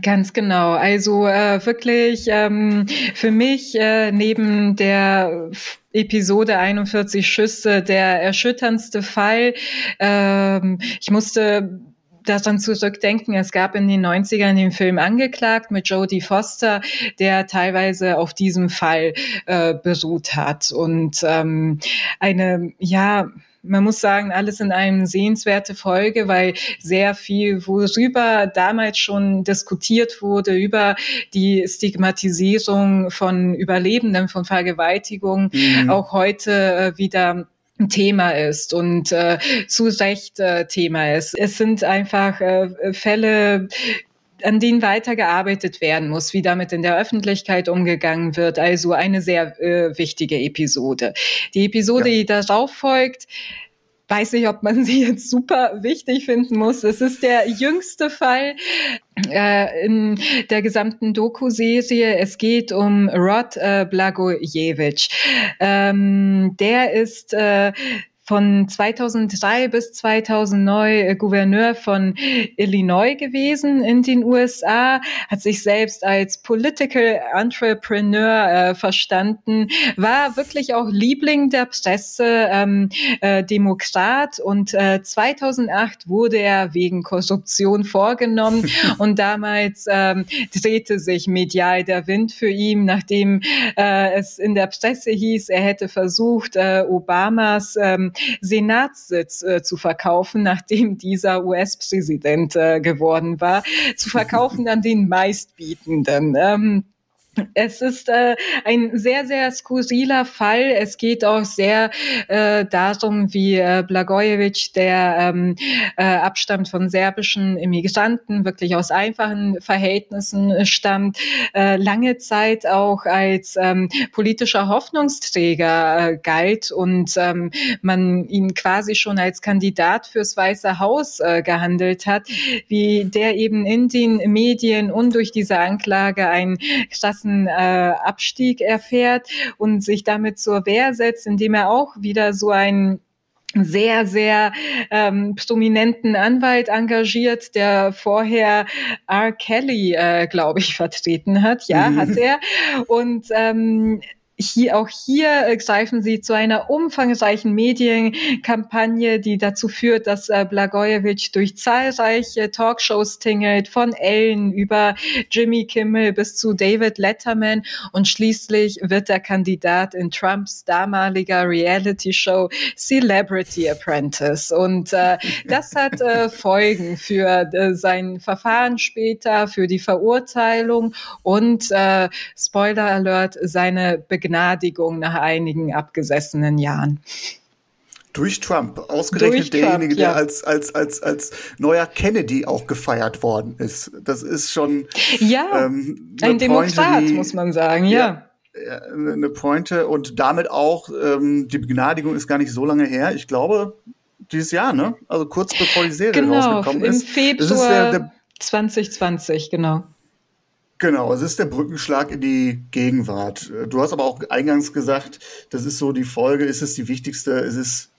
Ganz genau. Also äh, wirklich ähm, für mich äh, neben der Episode 41 Schüsse der erschütterndste Fall. Ähm, ich musste daran zurückdenken, es gab in den 90ern den Film Angeklagt mit Jodie Foster, der teilweise auf diesem Fall äh, beruht hat. Und ähm, eine, ja, man muss sagen, alles in einem sehenswerte Folge, weil sehr viel, worüber damals schon diskutiert wurde, über die Stigmatisierung von Überlebenden von Vergewaltigung, mhm. auch heute äh, wieder Thema ist und äh, zu Recht äh, Thema ist. Es sind einfach äh, Fälle, an denen weitergearbeitet werden muss, wie damit in der Öffentlichkeit umgegangen wird. Also eine sehr äh, wichtige Episode. Die Episode, ja. die darauf folgt, weiß nicht, ob man sie jetzt super wichtig finden muss. Es ist der jüngste Fall äh, in der gesamten Doku-Serie. Es geht um Rod äh, Blagojevich. Ähm, der ist äh, von 2003 bis 2009 äh, Gouverneur von Illinois gewesen in den USA, hat sich selbst als Political Entrepreneur äh, verstanden, war wirklich auch Liebling der Presse, ähm, äh, Demokrat und äh, 2008 wurde er wegen Korruption vorgenommen und damals ähm, drehte sich medial der Wind für ihn, nachdem äh, es in der Presse hieß, er hätte versucht, äh, Obamas ähm, Senatssitz äh, zu verkaufen, nachdem dieser US-Präsident äh, geworden war, zu verkaufen an den meistbietenden. Ähm, es ist äh, ein sehr, sehr skurriler Fall. Es geht auch sehr äh, darum, wie äh, Blagojevich, der ähm, äh, abstammt von serbischen Immigranten, wirklich aus einfachen Verhältnissen stammt, äh, lange Zeit auch als ähm, politischer Hoffnungsträger äh, galt und ähm, man ihn quasi schon als Kandidat fürs Weiße Haus äh, gehandelt hat, wie der eben in den Medien und durch diese Anklage ein krass krassen äh, Abstieg erfährt und sich damit zur Wehr setzt, indem er auch wieder so ein sehr, sehr ähm, prominenten Anwalt engagiert, der vorher R. Kelly, äh, glaube ich, vertreten hat. Ja, mhm. hat er. Und ähm, hier, auch hier äh, greifen sie zu einer umfangreichen Medienkampagne, die dazu führt, dass äh, Blagojevich durch zahlreiche Talkshows tingelt, von Ellen über Jimmy Kimmel bis zu David Letterman und schließlich wird er Kandidat in Trumps damaliger Reality-Show Celebrity Apprentice. Und äh, das hat äh, Folgen für äh, sein Verfahren später, für die Verurteilung und äh, Spoiler Alert, seine Begnadigung Begnadigung nach einigen abgesessenen Jahren. Durch Trump, ausgerechnet Durch derjenige, Trump, ja. der als, als, als, als neuer Kennedy auch gefeiert worden ist. Das ist schon ja, ähm, ein Demokrat, die, muss man sagen, ja. ja. Eine Pointe und damit auch, ähm, die Begnadigung ist gar nicht so lange her. Ich glaube, dieses Jahr, ne? Also kurz bevor die Serie genau, rausgekommen ist. Im Februar das ist der, der 2020, genau. Genau, es ist der Brückenschlag in die Gegenwart. Du hast aber auch eingangs gesagt, das ist so die Folge, ist es die wichtigste, es ist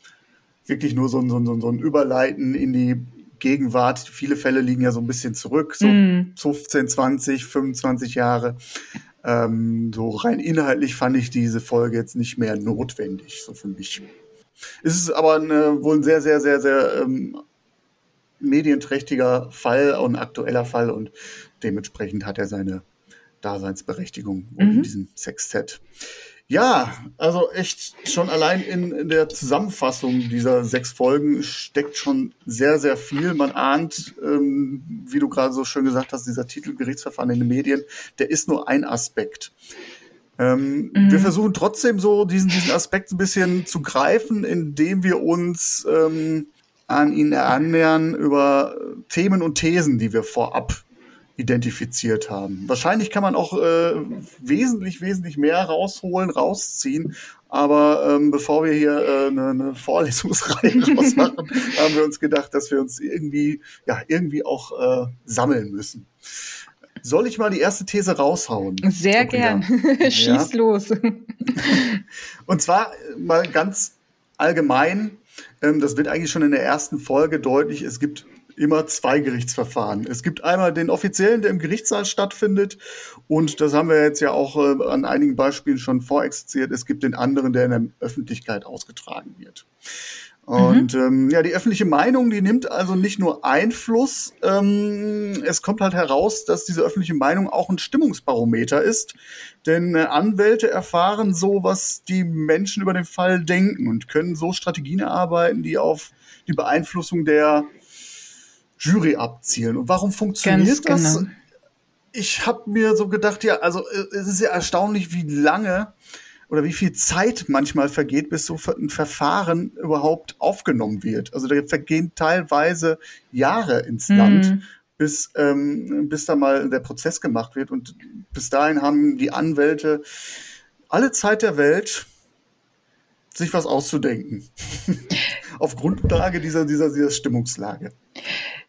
wirklich nur so ein, so ein, so ein Überleiten in die Gegenwart. Viele Fälle liegen ja so ein bisschen zurück, so mm. 15, 20, 25 Jahre. Ähm, so rein inhaltlich fand ich diese Folge jetzt nicht mehr notwendig, so für mich. Es ist aber eine, wohl ein sehr, sehr, sehr, sehr ähm, medienträchtiger Fall und aktueller Fall und dementsprechend hat er seine Daseinsberechtigung mhm. in diesem Sextet. Ja, also echt schon allein in, in, der Zusammenfassung dieser sechs Folgen steckt schon sehr, sehr viel. Man ahnt, ähm, wie du gerade so schön gesagt hast, dieser Titel Gerichtsverfahren in den Medien, der ist nur ein Aspekt. Ähm, mhm. Wir versuchen trotzdem so diesen, diesen Aspekt ein bisschen zu greifen, indem wir uns ähm, an ihn annähern über Themen und Thesen, die wir vorab identifiziert haben. Wahrscheinlich kann man auch äh, wesentlich, wesentlich mehr rausholen, rausziehen. Aber ähm, bevor wir hier äh, eine, eine Vorlesungsreihe rausmachen, haben wir uns gedacht, dass wir uns irgendwie, ja, irgendwie auch äh, sammeln müssen. Soll ich mal die erste These raushauen? Sehr gern. Schieß ja? los. Und zwar mal ganz allgemein, ähm, das wird eigentlich schon in der ersten Folge deutlich, es gibt immer zwei Gerichtsverfahren. Es gibt einmal den offiziellen, der im Gerichtssaal stattfindet, und das haben wir jetzt ja auch äh, an einigen Beispielen schon vorexerziert. Es gibt den anderen, der in der Öffentlichkeit ausgetragen wird. Und mhm. ähm, ja, die öffentliche Meinung, die nimmt also nicht nur Einfluss, ähm, es kommt halt heraus, dass diese öffentliche Meinung auch ein Stimmungsbarometer ist. Denn äh, Anwälte erfahren so, was die Menschen über den Fall denken und können so Strategien erarbeiten, die auf die Beeinflussung der Jury abzielen. Und warum funktioniert Ganz das? Genau. Ich habe mir so gedacht, ja, also äh, es ist ja erstaunlich, wie lange oder wie viel Zeit manchmal vergeht, bis so ein Verfahren überhaupt aufgenommen wird. Also da vergehen teilweise Jahre ins mhm. Land, bis, ähm, bis da mal der Prozess gemacht wird. Und bis dahin haben die Anwälte alle Zeit der Welt, sich was auszudenken. Auf Grundlage dieser, dieser, dieser Stimmungslage.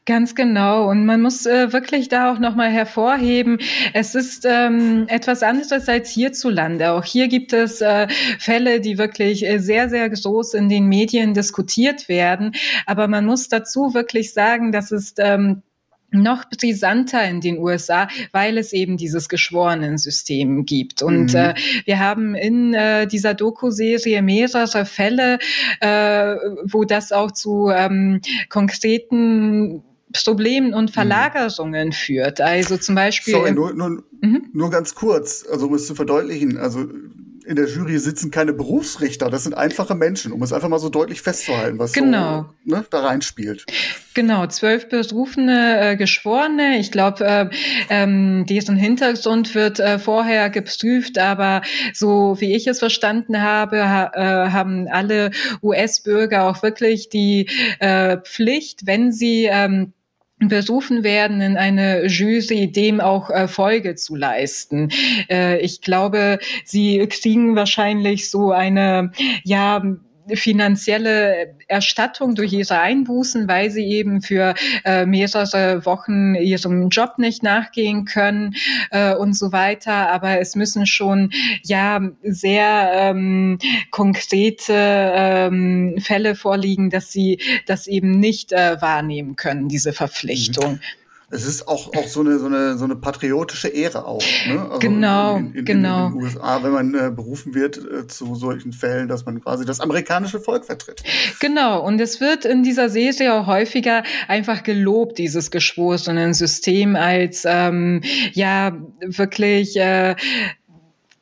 Ganz genau. Und man muss äh, wirklich da auch nochmal hervorheben, es ist ähm, etwas anderes als hierzulande. Auch hier gibt es äh, Fälle, die wirklich äh, sehr, sehr groß in den Medien diskutiert werden. Aber man muss dazu wirklich sagen, dass es ähm, noch brisanter in den USA, weil es eben dieses Geschworenensystem gibt. Und mhm. äh, wir haben in äh, dieser Doku-Serie mehrere Fälle, äh, wo das auch zu ähm, konkreten Problemen und mhm. Verlagerungen mhm. führt. Also zum Beispiel. Sorry, nur, nur, mhm. nur ganz kurz, also um es zu verdeutlichen, also in der Jury sitzen keine Berufsrichter, das sind einfache Menschen, um es einfach mal so deutlich festzuhalten, was genau. so, ne, da reinspielt. Genau, zwölf berufene äh, Geschworene. Ich glaube, äh, ähm, deren Hintergrund wird äh, vorher geprüft, aber so wie ich es verstanden habe, ha, äh, haben alle US-Bürger auch wirklich die äh, Pflicht, wenn sie ähm, berufen werden, in eine Jury dem auch äh, Folge zu leisten. Äh, ich glaube, sie kriegen wahrscheinlich so eine, ja, finanzielle Erstattung durch ihre Einbußen, weil sie eben für äh, mehrere Wochen ihrem Job nicht nachgehen können äh, und so weiter. Aber es müssen schon ja sehr ähm, konkrete ähm, Fälle vorliegen, dass sie das eben nicht äh, wahrnehmen können, diese Verpflichtung. Mhm es ist auch, auch so, eine, so, eine, so eine patriotische Ehre auch. Ne? Also genau, in, in, genau. In den USA, wenn man äh, berufen wird äh, zu solchen Fällen, dass man quasi das amerikanische Volk vertritt. Genau, und es wird in dieser Serie auch häufiger einfach gelobt, dieses Geschworenen-System als ähm, ja wirklich äh,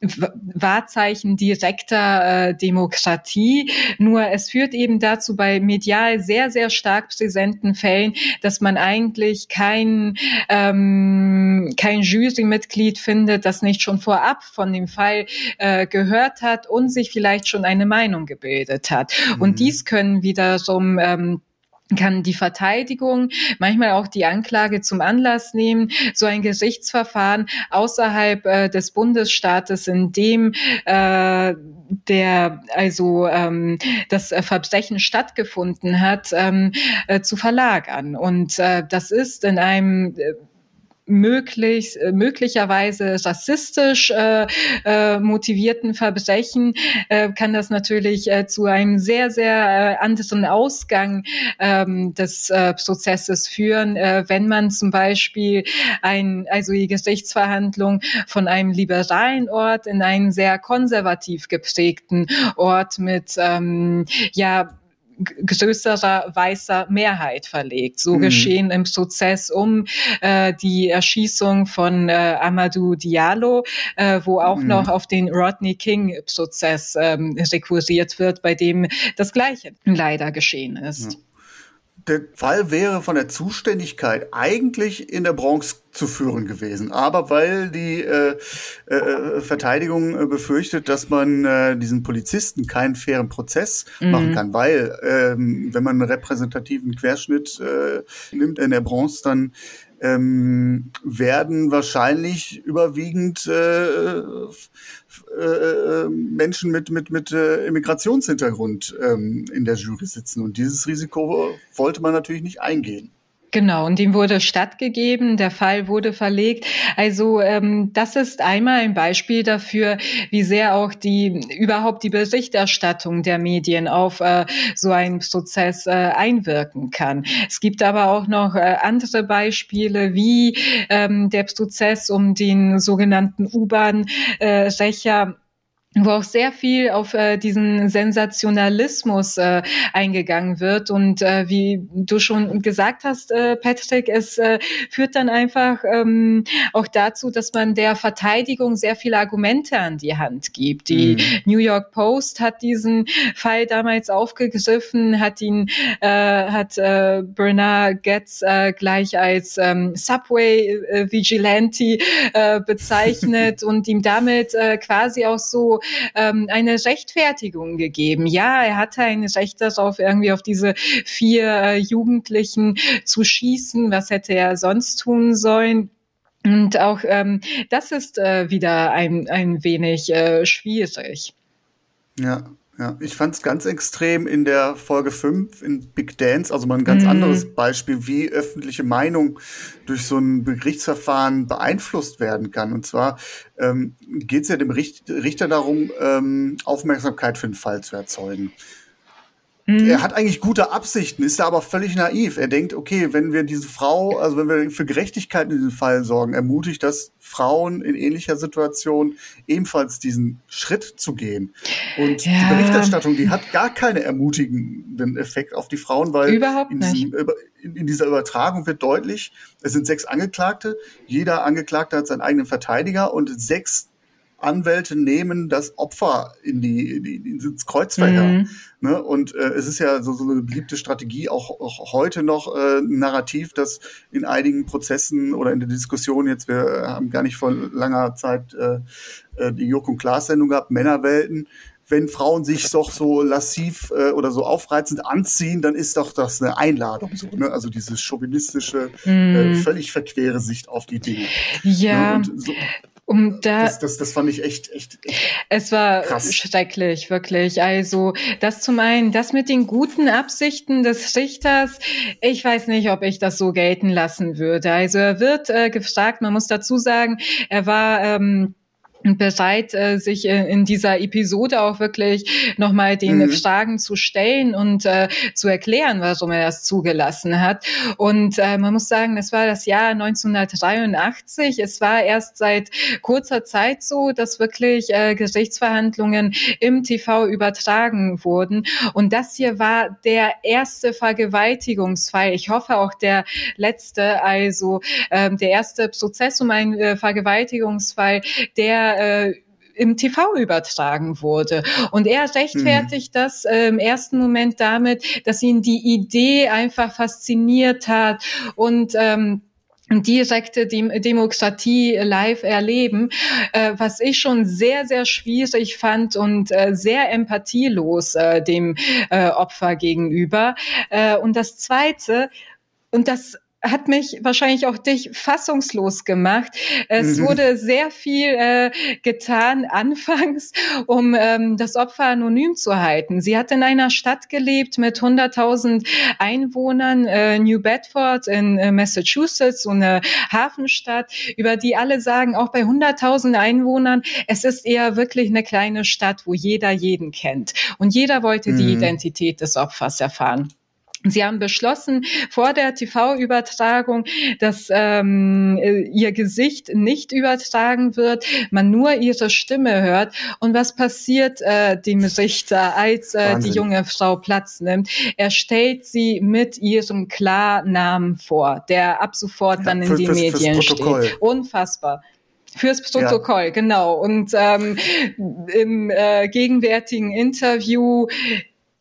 Wahrzeichen direkter äh, Demokratie. Nur es führt eben dazu bei medial sehr, sehr stark präsenten Fällen, dass man eigentlich kein, ähm, kein Jurymitglied findet, das nicht schon vorab von dem Fall äh, gehört hat und sich vielleicht schon eine Meinung gebildet hat. Mhm. Und dies können wiederum ähm, kann die Verteidigung, manchmal auch die Anklage zum Anlass nehmen, so ein Gerichtsverfahren außerhalb äh, des Bundesstaates, in dem äh, der also ähm, das äh, Verbrechen stattgefunden hat, ähm, äh, zu verlagern. Und äh, das ist in einem äh, möglich, äh, möglicherweise rassistisch äh, äh, motivierten Verbrechen äh, kann das natürlich äh, zu einem sehr, sehr äh, anderen Ausgang ähm, des äh, Prozesses führen, äh, wenn man zum Beispiel ein, also die Gerichtsverhandlung von einem liberalen Ort in einen sehr konservativ geprägten Ort mit ähm, ja größerer weißer Mehrheit verlegt. So mhm. geschehen im Prozess um äh, die Erschießung von äh, Amadou Diallo, äh, wo auch mhm. noch auf den Rodney King-Prozess ähm, rekurriert wird, bei dem das Gleiche leider geschehen ist. Ja der Fall wäre von der Zuständigkeit eigentlich in der Bronx zu führen gewesen. Aber weil die äh, äh, Verteidigung äh, befürchtet, dass man äh, diesen Polizisten keinen fairen Prozess mhm. machen kann, weil ähm, wenn man einen repräsentativen Querschnitt äh, nimmt in der Bronx, dann ähm, werden wahrscheinlich überwiegend äh, äh, äh, Menschen mit, mit, mit äh, Immigrationshintergrund ähm, in der Jury sitzen. Und dieses Risiko wollte man natürlich nicht eingehen. Genau, und ihm wurde stattgegeben, der Fall wurde verlegt. Also ähm, das ist einmal ein Beispiel dafür, wie sehr auch die überhaupt die Berichterstattung der Medien auf äh, so einen Prozess äh, einwirken kann. Es gibt aber auch noch äh, andere Beispiele, wie ähm, der Prozess um den sogenannten U-Bahn-Rächer äh, wo auch sehr viel auf äh, diesen Sensationalismus äh, eingegangen wird. Und äh, wie du schon gesagt hast, äh, Patrick, es äh, führt dann einfach ähm, auch dazu, dass man der Verteidigung sehr viele Argumente an die Hand gibt. Die mhm. New York Post hat diesen Fall damals aufgegriffen, hat ihn, äh, hat äh, Bernard Getz äh, gleich als ähm, Subway äh, Vigilante äh, bezeichnet und ihm damit äh, quasi auch so ähm, eine Rechtfertigung gegeben. Ja, er hatte ein Recht darauf, irgendwie auf diese vier äh, Jugendlichen zu schießen. Was hätte er sonst tun sollen? Und auch ähm, das ist äh, wieder ein, ein wenig äh, schwierig. Ja, ja, ich fand es ganz extrem in der Folge 5 in Big Dance, also mal ein ganz mm. anderes Beispiel, wie öffentliche Meinung durch so ein Gerichtsverfahren beeinflusst werden kann. Und zwar ähm, geht es ja dem Richter darum, ähm, Aufmerksamkeit für den Fall zu erzeugen. Mhm. Er hat eigentlich gute Absichten, ist da aber völlig naiv. Er denkt, okay, wenn wir diese Frau, also wenn wir für Gerechtigkeit in diesem Fall sorgen, ermutigt das Frauen in ähnlicher Situation ebenfalls diesen Schritt zu gehen. Und ja. die Berichterstattung, die hat gar keinen ermutigenden Effekt auf die Frauen, weil in, diesem, in dieser Übertragung wird deutlich, es sind sechs Angeklagte, jeder Angeklagte hat seinen eigenen Verteidiger und sechs Anwälte nehmen das Opfer in die, in die ins Kreuzverhör. Mhm. Ne? Und äh, es ist ja so, so eine beliebte Strategie, auch, auch heute noch äh, Narrativ, das in einigen Prozessen oder in der Diskussion jetzt, wir haben gar nicht vor langer Zeit äh, äh die Jörg und Klaas Sendung gehabt, Männerwelten, wenn Frauen sich doch so lassiv äh, oder so aufreizend anziehen, dann ist doch das eine Einladung. So, ne? Also diese chauvinistische, mm. äh, völlig verquere Sicht auf die Dinge. Ja. Ne? So, um da, das, das, das fand ich echt, echt, echt Es war krass. schrecklich, wirklich. Also, das zum einen, das mit den guten Absichten des Richters, ich weiß nicht, ob ich das so gelten lassen würde. Also, er wird äh, gefragt, man muss dazu sagen, er war, ähm, bereit, äh, sich in dieser Episode auch wirklich nochmal den mhm. Fragen zu stellen und äh, zu erklären, warum er das zugelassen hat. Und äh, man muss sagen, es war das Jahr 1983. Es war erst seit kurzer Zeit so, dass wirklich äh, Gerichtsverhandlungen im TV übertragen wurden. Und das hier war der erste Vergewaltigungsfall. Ich hoffe auch der letzte, also äh, der erste Prozess um einen äh, Vergewaltigungsfall, der äh, im TV übertragen wurde. Und er rechtfertigt mhm. das äh, im ersten Moment damit, dass ihn die Idee einfach fasziniert hat und ähm, direkte Dem Demokratie live erleben, äh, was ich schon sehr, sehr schwierig fand und äh, sehr empathielos äh, dem äh, Opfer gegenüber. Äh, und das Zweite, und das hat mich wahrscheinlich auch dich fassungslos gemacht. Es mhm. wurde sehr viel äh, getan anfangs, um ähm, das Opfer anonym zu halten. Sie hat in einer Stadt gelebt mit 100.000 Einwohnern, äh, New Bedford in äh, Massachusetts, so eine Hafenstadt, über die alle sagen, auch bei 100.000 Einwohnern, es ist eher wirklich eine kleine Stadt, wo jeder jeden kennt. Und jeder wollte mhm. die Identität des Opfers erfahren. Sie haben beschlossen vor der TV-Übertragung, dass ähm, ihr Gesicht nicht übertragen wird, man nur ihre Stimme hört. Und was passiert äh, dem Richter, als äh, die junge Frau Platz nimmt? Er stellt sie mit ihrem Klarnamen vor, der ab sofort ja, dann in für, die fürs, Medien fürs steht. Unfassbar. Fürs Protokoll, ja. genau. Und ähm, im äh, gegenwärtigen Interview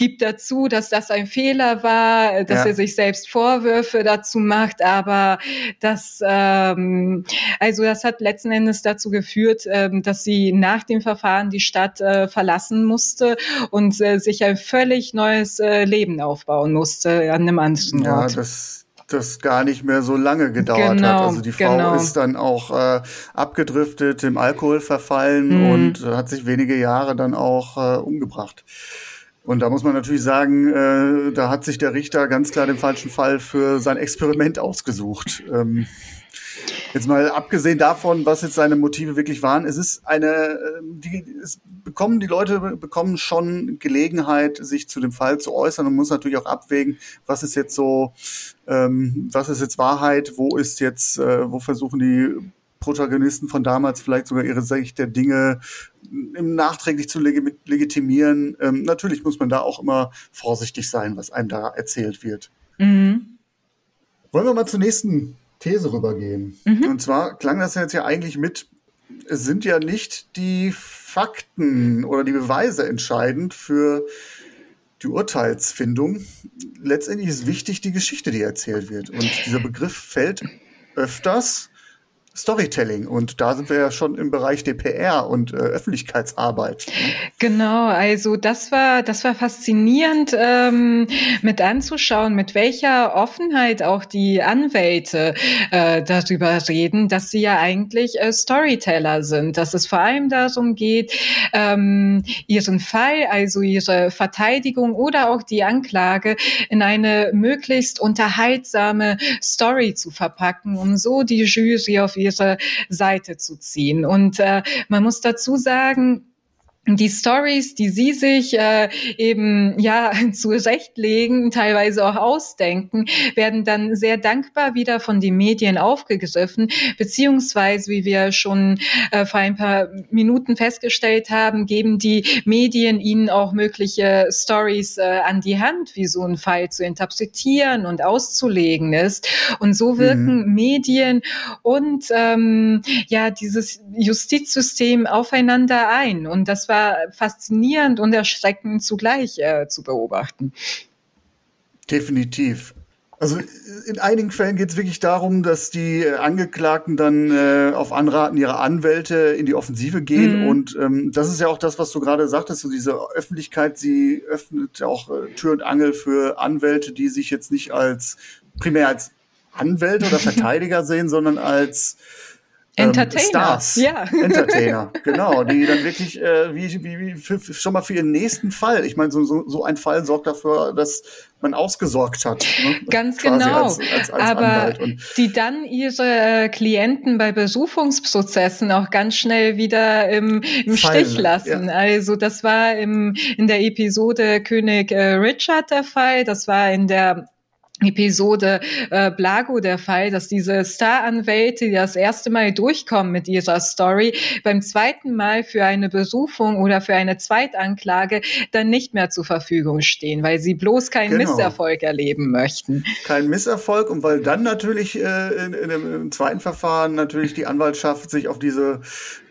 gibt dazu, dass das ein Fehler war, dass ja. er sich selbst Vorwürfe dazu macht, aber das, ähm, also das hat letzten Endes dazu geführt, ähm, dass sie nach dem Verfahren die Stadt äh, verlassen musste und äh, sich ein völlig neues äh, Leben aufbauen musste an einem anderen ja, Ort. Das das gar nicht mehr so lange gedauert genau, hat. Also die Frau genau. ist dann auch äh, abgedriftet, im Alkohol verfallen mhm. und hat sich wenige Jahre dann auch äh, umgebracht. Und da muss man natürlich sagen, äh, da hat sich der Richter ganz klar den falschen Fall für sein Experiment ausgesucht. Ähm, Jetzt mal abgesehen davon, was jetzt seine Motive wirklich waren, es ist eine, ähm, die, es bekommen, die Leute bekommen schon Gelegenheit, sich zu dem Fall zu äußern und muss natürlich auch abwägen, was ist jetzt so, ähm, was ist jetzt Wahrheit, wo ist jetzt, äh, wo versuchen die Protagonisten von damals vielleicht sogar ihre Sicht der Dinge im nachträglich zu leg legitimieren. Ähm, natürlich muss man da auch immer vorsichtig sein, was einem da erzählt wird. Mhm. Wollen wir mal zur nächsten These rübergehen. Mhm. Und zwar klang das jetzt ja eigentlich mit, es sind ja nicht die Fakten oder die Beweise entscheidend für die Urteilsfindung. Letztendlich ist wichtig die Geschichte, die erzählt wird. Und dieser Begriff fällt öfters Storytelling. Und da sind wir ja schon im Bereich DPR und äh, Öffentlichkeitsarbeit. Genau, also das war, das war faszinierend ähm, mit anzuschauen, mit welcher Offenheit auch die Anwälte äh, darüber reden, dass sie ja eigentlich äh, Storyteller sind, dass es vor allem darum geht, ähm, ihren Fall, also ihre Verteidigung oder auch die Anklage in eine möglichst unterhaltsame Story zu verpacken, um so die Jury auf ihre Seite zu ziehen. Und äh, man muss dazu sagen, die Stories, die sie sich äh, eben ja zurechtlegen, teilweise auch ausdenken, werden dann sehr dankbar wieder von den Medien aufgegriffen, beziehungsweise, wie wir schon äh, vor ein paar Minuten festgestellt haben, geben die Medien ihnen auch mögliche Stories äh, an die Hand, wie so ein Fall zu interpretieren und auszulegen ist. Und so wirken mhm. Medien und ähm, ja dieses Justizsystem aufeinander ein. Und das war faszinierend und erschreckend zugleich äh, zu beobachten. Definitiv. Also in einigen Fällen geht es wirklich darum, dass die Angeklagten dann äh, auf Anraten ihrer Anwälte in die Offensive gehen. Mhm. Und ähm, das ist ja auch das, was du gerade sagtest, so diese Öffentlichkeit, sie öffnet auch äh, Tür und Angel für Anwälte, die sich jetzt nicht als primär als Anwälte oder Verteidiger sehen, sondern als Entertainer. Stars. Ja. Entertainer, genau, die dann wirklich äh, wie, wie, wie für, schon mal für ihren nächsten Fall. Ich meine, so, so, so ein Fall sorgt dafür, dass man ausgesorgt hat. Ne? Ganz genau. Als, als, als Aber die dann ihre Klienten bei Berufungsprozessen auch ganz schnell wieder im, im Stich lassen. Ja. Also das war im, in der Episode König äh, Richard der Fall. Das war in der Episode äh, Blago der Fall, dass diese Star-Anwälte, die das erste Mal durchkommen mit ihrer Story, beim zweiten Mal für eine Berufung oder für eine Zweitanklage dann nicht mehr zur Verfügung stehen, weil sie bloß keinen genau. Misserfolg erleben möchten. Kein Misserfolg und weil dann natürlich äh, in, in, im zweiten Verfahren natürlich die Anwaltschaft sich auf diese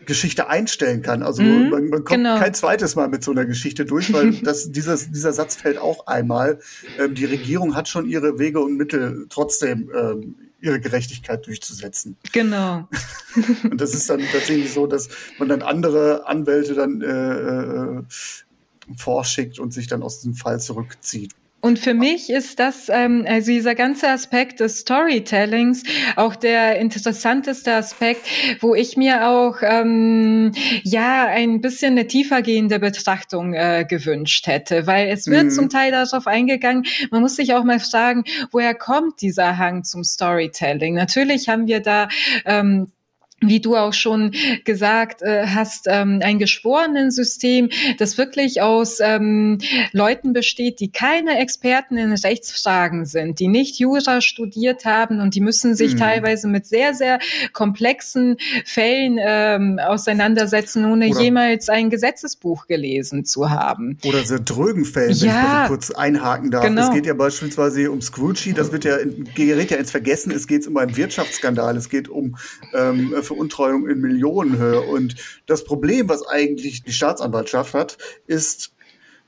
Geschichte einstellen kann. Also mhm, man, man, kommt genau. kein zweites Mal mit so einer Geschichte durch, weil das, dieser, dieser Satz fällt auch einmal. Ähm, die Regierung hat schon ihre Wege und Mittel, trotzdem ähm, ihre Gerechtigkeit durchzusetzen. Genau. und das ist dann tatsächlich so, dass man dann andere Anwälte dann äh, äh, vorschickt und sich dann aus diesem Fall zurückzieht. Und für mich ist das, ähm, also dieser ganze Aspekt des Storytellings auch der interessanteste Aspekt, wo ich mir auch ähm, ja ein bisschen eine tiefergehende Betrachtung äh, gewünscht hätte, weil es wird mhm. zum Teil darauf eingegangen, man muss sich auch mal fragen, woher kommt dieser Hang zum Storytelling? Natürlich haben wir da ähm, wie du auch schon gesagt äh, hast, ähm, ein Geschworenensystem, das wirklich aus ähm, Leuten besteht, die keine Experten in Rechtsfragen sind, die nicht Jura studiert haben und die müssen sich mhm. teilweise mit sehr, sehr komplexen Fällen ähm, auseinandersetzen, ohne Oder jemals ein Gesetzesbuch gelesen zu haben. Oder sehr drögen Fällen, ja, wenn ich mal kurz einhaken darf. Genau. Es geht ja beispielsweise um Scrooge, das wird ja, gerät ja ins Vergessen, es geht um einen Wirtschaftsskandal, es geht um ähm, Veruntreuung in Millionenhöhe. Und das Problem, was eigentlich die Staatsanwaltschaft hat, ist,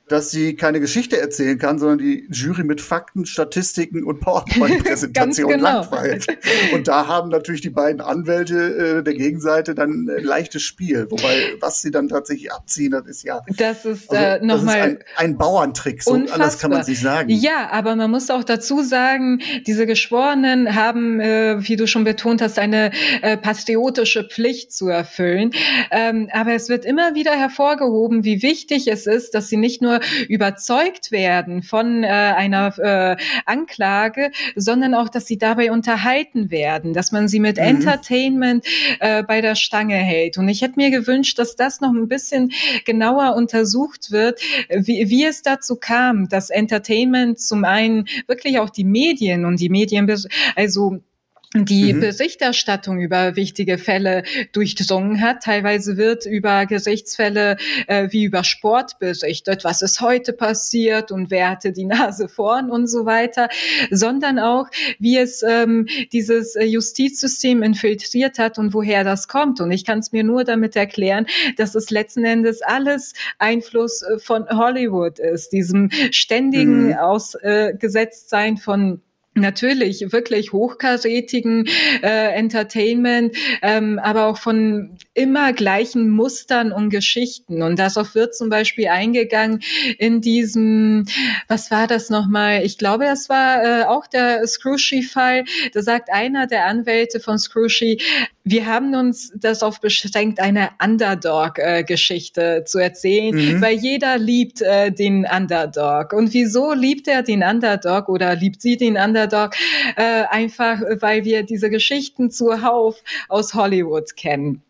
dass sie keine Geschichte erzählen kann, sondern die Jury mit Fakten, Statistiken und PowerPoint-Präsentationen genau. langweilt. Und da haben natürlich die beiden Anwälte äh, der Gegenseite dann ein leichtes Spiel. Wobei, was sie dann tatsächlich abziehen, das ist ja das ist, also, äh, nochmal ein, ein Bauerntrick. So unfassbar. anders kann man es nicht sagen. Ja, aber man muss auch dazu sagen, diese Geschworenen haben, äh, wie du schon betont hast, eine äh, patriotische Pflicht zu erfüllen. Ähm, aber es wird immer wieder hervorgehoben, wie wichtig es ist, dass sie nicht nur nur überzeugt werden von äh, einer äh, Anklage, sondern auch, dass sie dabei unterhalten werden, dass man sie mit mhm. Entertainment äh, bei der Stange hält. Und ich hätte mir gewünscht, dass das noch ein bisschen genauer untersucht wird, wie, wie es dazu kam, dass Entertainment zum einen wirklich auch die Medien und die Medien, also die mhm. Berichterstattung über wichtige Fälle durchdrungen hat. Teilweise wird über Gerichtsfälle äh, wie über Sport berichtet, was ist heute passiert und wer hatte die Nase vorn und so weiter, sondern auch, wie es ähm, dieses Justizsystem infiltriert hat und woher das kommt. Und ich kann es mir nur damit erklären, dass es letzten Endes alles Einfluss äh, von Hollywood ist, diesem ständigen mhm. Ausgesetztsein von natürlich wirklich hochkarätigen äh, Entertainment, ähm, aber auch von immer gleichen Mustern und Geschichten. Und darauf wird zum Beispiel eingegangen in diesem, was war das nochmal? Ich glaube, das war äh, auch der Scrooge-Fall. Da sagt einer der Anwälte von Scrooge, wir haben uns darauf beschränkt, eine Underdog-Geschichte zu erzählen, mhm. weil jeder liebt äh, den Underdog. Und wieso liebt er den Underdog oder liebt sie den Underdog? Äh, einfach, weil wir diese Geschichten zuhauf aus Hollywood kennen.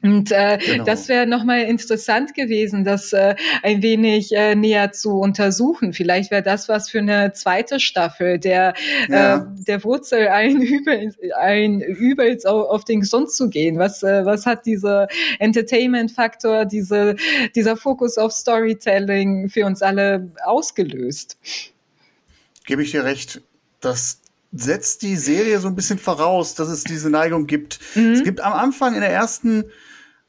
Und äh, genau. das wäre nochmal interessant gewesen, das äh, ein wenig äh, näher zu untersuchen. Vielleicht wäre das was für eine zweite Staffel, der, ja. äh, der Wurzel ein Übel, ein Übels auf, den Grund zu gehen. Was, äh, was hat dieser Entertainment-Faktor, diese, dieser Fokus auf Storytelling für uns alle ausgelöst? Gebe ich dir recht. Das setzt die Serie so ein bisschen voraus, dass es diese Neigung gibt. Mhm. Es gibt am Anfang in der ersten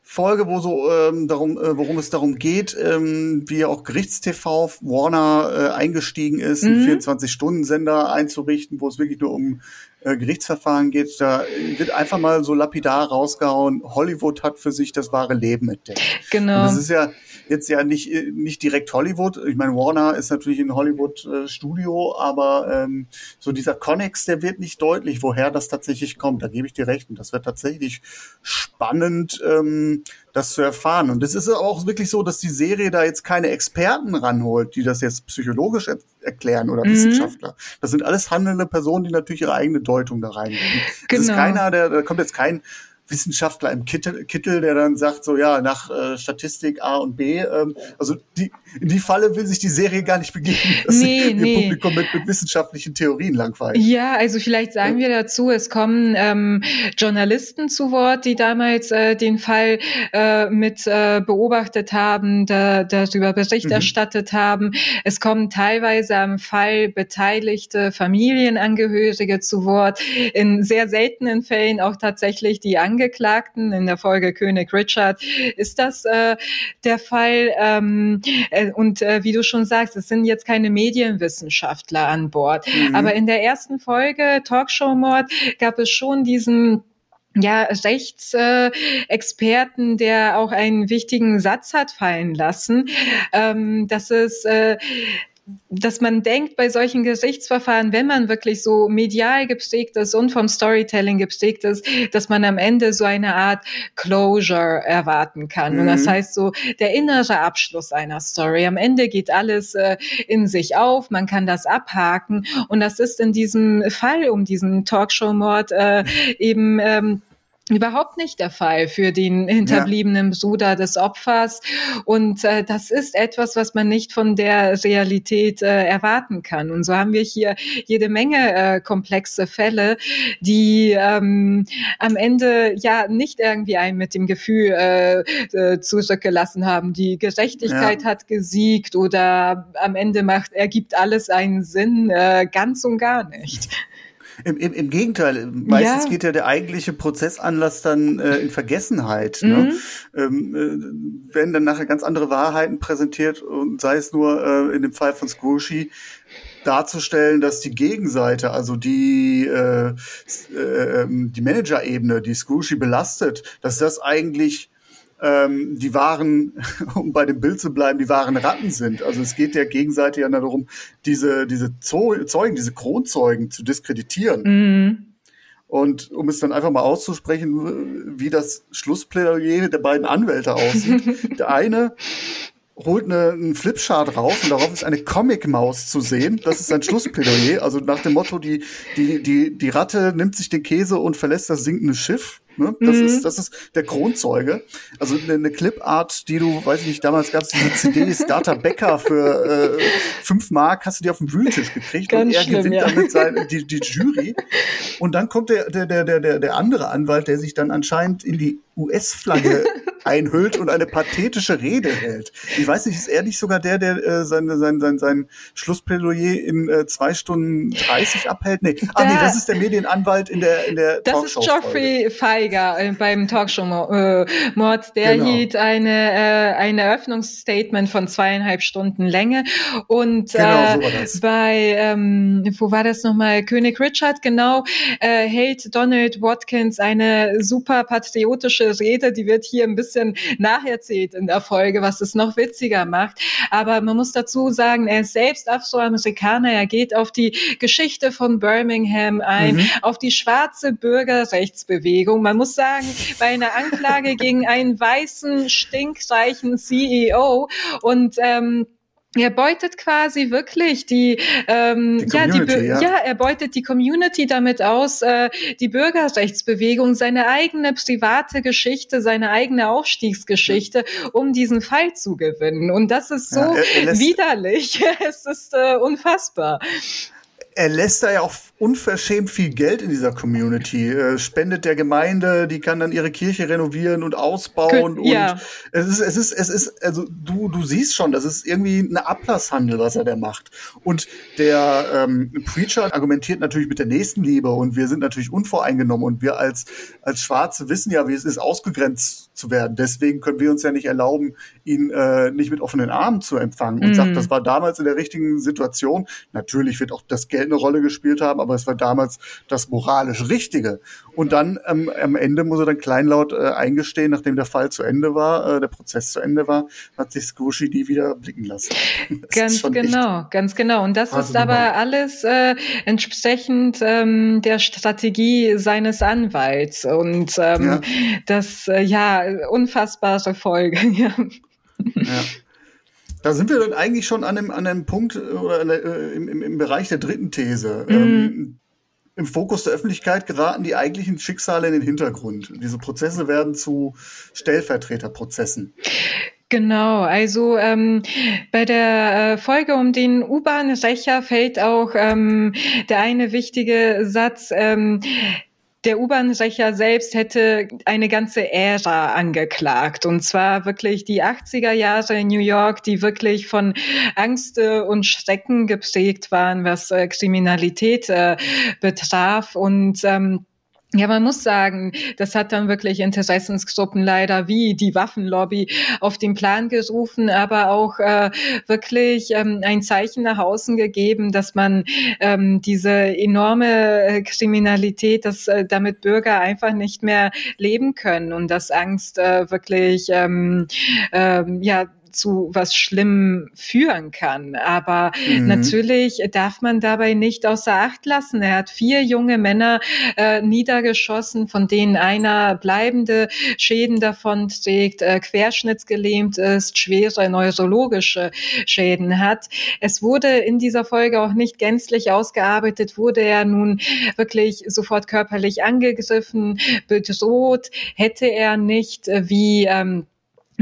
Folge, wo so ähm, darum, äh, worum es darum geht, ähm, wie auch Gerichtstv Warner äh, eingestiegen ist, mhm. einen 24-Stunden-Sender einzurichten, wo es wirklich nur um äh, Gerichtsverfahren geht. Da wird einfach mal so lapidar rausgehauen, Hollywood hat für sich das wahre Leben entdeckt. Genau. Und das ist ja jetzt ja nicht, nicht direkt Hollywood. Ich meine, Warner ist natürlich ein Hollywood-Studio, äh, aber ähm, so dieser Connex, der wird nicht deutlich, woher das tatsächlich kommt. Da gebe ich dir recht. Und das wird tatsächlich spannend, ähm, das zu erfahren. Und es ist auch wirklich so, dass die Serie da jetzt keine Experten ranholt, die das jetzt psychologisch er erklären oder mhm. Wissenschaftler. Das sind alles handelnde Personen, die natürlich ihre eigene Deutung da reinbringen. Genau. Es ist keiner, der, da kommt jetzt kein Wissenschaftler im Kittel, Kittel, der dann sagt, so ja, nach äh, Statistik A und B, ähm, also die, in die Falle will sich die Serie gar nicht begeben, dass nee, ihr nee. Publikum mit, mit wissenschaftlichen Theorien langweilt. Ja, also vielleicht sagen wir dazu, es kommen ähm, Journalisten zu Wort, die damals äh, den Fall äh, mit äh, beobachtet haben, da, darüber Bericht mhm. erstattet haben. Es kommen teilweise am Fall beteiligte Familienangehörige zu Wort. In sehr seltenen Fällen auch tatsächlich die Angehörigen Angeklagten in der Folge König Richard ist das äh, der Fall. Ähm, äh, und äh, wie du schon sagst, es sind jetzt keine Medienwissenschaftler an Bord. Mhm. Aber in der ersten Folge Talkshow-Mord gab es schon diesen ja, Rechtsexperten, äh, der auch einen wichtigen Satz hat fallen lassen, ähm, dass es äh, dass man denkt bei solchen Gerichtsverfahren, wenn man wirklich so medial geprägt ist und vom Storytelling geprägt ist, dass man am Ende so eine Art Closure erwarten kann. Mhm. Und das mhm. heißt so der innere Abschluss einer Story. Am Ende geht alles äh, in sich auf, man kann das abhaken. Und das ist in diesem Fall um diesen Talkshow-Mord äh, eben ähm, überhaupt nicht der Fall für den hinterbliebenen ja. Bruder des Opfers. Und äh, das ist etwas, was man nicht von der Realität äh, erwarten kann. Und so haben wir hier jede Menge äh, komplexe Fälle, die ähm, am Ende ja nicht irgendwie einen mit dem Gefühl äh, äh, zurückgelassen haben, die Gerechtigkeit ja. hat gesiegt oder am Ende macht, ergibt alles einen Sinn, äh, ganz und gar nicht. Im, im, Im Gegenteil, meistens ja. geht ja der eigentliche Prozessanlass dann äh, in Vergessenheit. Ne? Mhm. Ne? Ähm, äh, werden dann nachher ganz andere Wahrheiten präsentiert und sei es nur äh, in dem Fall von Scrooge darzustellen, dass die Gegenseite, also die äh, äh, ähm, die Managerebene, die Scrooge belastet, dass das eigentlich ähm, die wahren, um bei dem Bild zu bleiben, die wahren Ratten sind. Also es geht der Gegenseite ja darum, diese, diese Zeugen, diese Kronzeugen zu diskreditieren. Mhm. Und um es dann einfach mal auszusprechen, wie das Schlussplädoyer der beiden Anwälte aussieht. der eine holt eine, einen Flipchart raus und darauf ist eine Comic-Maus zu sehen. Das ist sein Schlussplädoyer. Also nach dem Motto, die, die, die, die Ratte nimmt sich den Käse und verlässt das sinkende Schiff. Ne? Das, mhm. ist, das ist der Kronzeuge. Also eine, eine Clipart, die du, weiß ich nicht, damals gab es diese CDs, Data Becker für äh, fünf Mark, hast du die auf dem Wühltisch gekriegt Ganz und er schlimm, gewinnt ja. damit sein, die, die Jury. Und dann kommt der, der, der, der, der andere Anwalt, der sich dann anscheinend in die US-Flagge einhüllt und eine pathetische Rede hält. Ich weiß nicht, ist er nicht sogar der, der äh, sein, sein, sein, sein Schlussplädoyer in äh, zwei Stunden 30 abhält? Nee. Ah, nee, das ist der Medienanwalt in der, in der Das ist Geoffrey Feiger äh, beim Talkshow-Mord. der Genau. hielt eine, äh, ein Eröffnungsstatement von zweieinhalb Stunden Länge. Und Genau, äh, so war das. bei, ähm, wo war das nochmal? König Richard, genau, äh, hält Donald Watkins eine super patriotische Rede. Die wird hier ein bisschen nacherzählt in der Folge, was es noch witziger macht. Aber man muss dazu sagen, er ist selbst Afroamerikaner. Er geht auf die Geschichte von Birmingham ein, Mhm. auf die schwarze Bürgerrechtsbewegung. Man muss sagen, bei einer Anklage gegen einen weißen, stinkreichen CEO und ähm, er beutet quasi wirklich die, ähm, Die ja, die ja. ja, er beutet die Community damit aus, äh, die Bürgerrechtsbewegung, seine eigene private Geschichte, seine eigene Aufstiegsgeschichte, um diesen Fall zu gewinnen. Und das ist so Ja, er- er widerlich. es ist äh, unfassbar. er lässt da ja auch unverschämt viel Geld in dieser Community, äh, spendet der Gemeinde, die kann dann ihre Kirche renovieren und ausbauen Kön- ja. und es ist, es ist, es ist, also du, du siehst schon, das ist irgendwie eine Ablasshandel, was er da macht. Und der ähm, Preacher argumentiert natürlich mit der Nächstenliebe und wir sind natürlich unvoreingenommen und wir als, als Schwarze wissen ja, wie es ist, ausgegrenzt zu werden. Deswegen können wir uns ja nicht erlauben, ihn äh, nicht mit offenen Armen zu empfangen. Und Mhm. sagt, das war damals in der richtigen Situation. Natürlich wird auch das Geld eine Rolle gespielt haben, aber es war damals das moralisch Richtige. Und dann ähm, am Ende muss er dann kleinlaut äh, eingestehen, nachdem der Fall zu Ende war, äh, der Prozess zu Ende war, hat sich Scrooge die wieder blicken lassen. Das Ganz genau, ganz genau. Und das ist aber Nummer. alles äh, entsprechend ähm, der Strategie seines Anwalts. Und ähm, Ja. das, äh, ja, unfassbare Folge. ja. Ja. Da sind wir dann eigentlich schon an einem, an einem Punkt äh, oder äh, im, im, im Bereich der dritten These. Mhm. Ähm, Im Fokus der Öffentlichkeit geraten die eigentlichen Schicksale in den Hintergrund. Diese Prozesse werden zu Stellvertreterprozessen. Genau, also ähm, bei der äh, Folge um den U-Bahn-Rächer fällt auch ähm, der eine wichtige Satz, ähm, der U-Bahn-Rächer selbst hätte eine ganze Ära angeklagt. Und zwar wirklich die 80er Jahre in New York, die wirklich von Angst äh, und Schrecken geprägt waren, was äh, Kriminalität äh, betraf. Und ähm, ja, man muss sagen, das hat dann wirklich Interessensgruppen leider wie die Waffenlobby auf den Plan gerufen, aber auch äh, wirklich ähm, ein Zeichen nach außen gegeben, dass man ähm, diese enorme äh, Kriminalität, dass äh, damit Bürger einfach nicht mehr leben können und dass Angst äh, wirklich ähm, ähm, ja zu was Schlimm führen kann. Aber Mhm. natürlich darf man dabei nicht außer Acht lassen. Er hat vier junge Männer äh, niedergeschossen, von denen einer bleibende Schäden davon trägt, äh, querschnittsgelähmt ist, schwere neurologische Schäden hat. Es wurde in dieser Folge auch nicht gänzlich ausgearbeitet, wurde er nun wirklich sofort körperlich angegriffen, bedroht, hätte er nicht äh, wie ähm,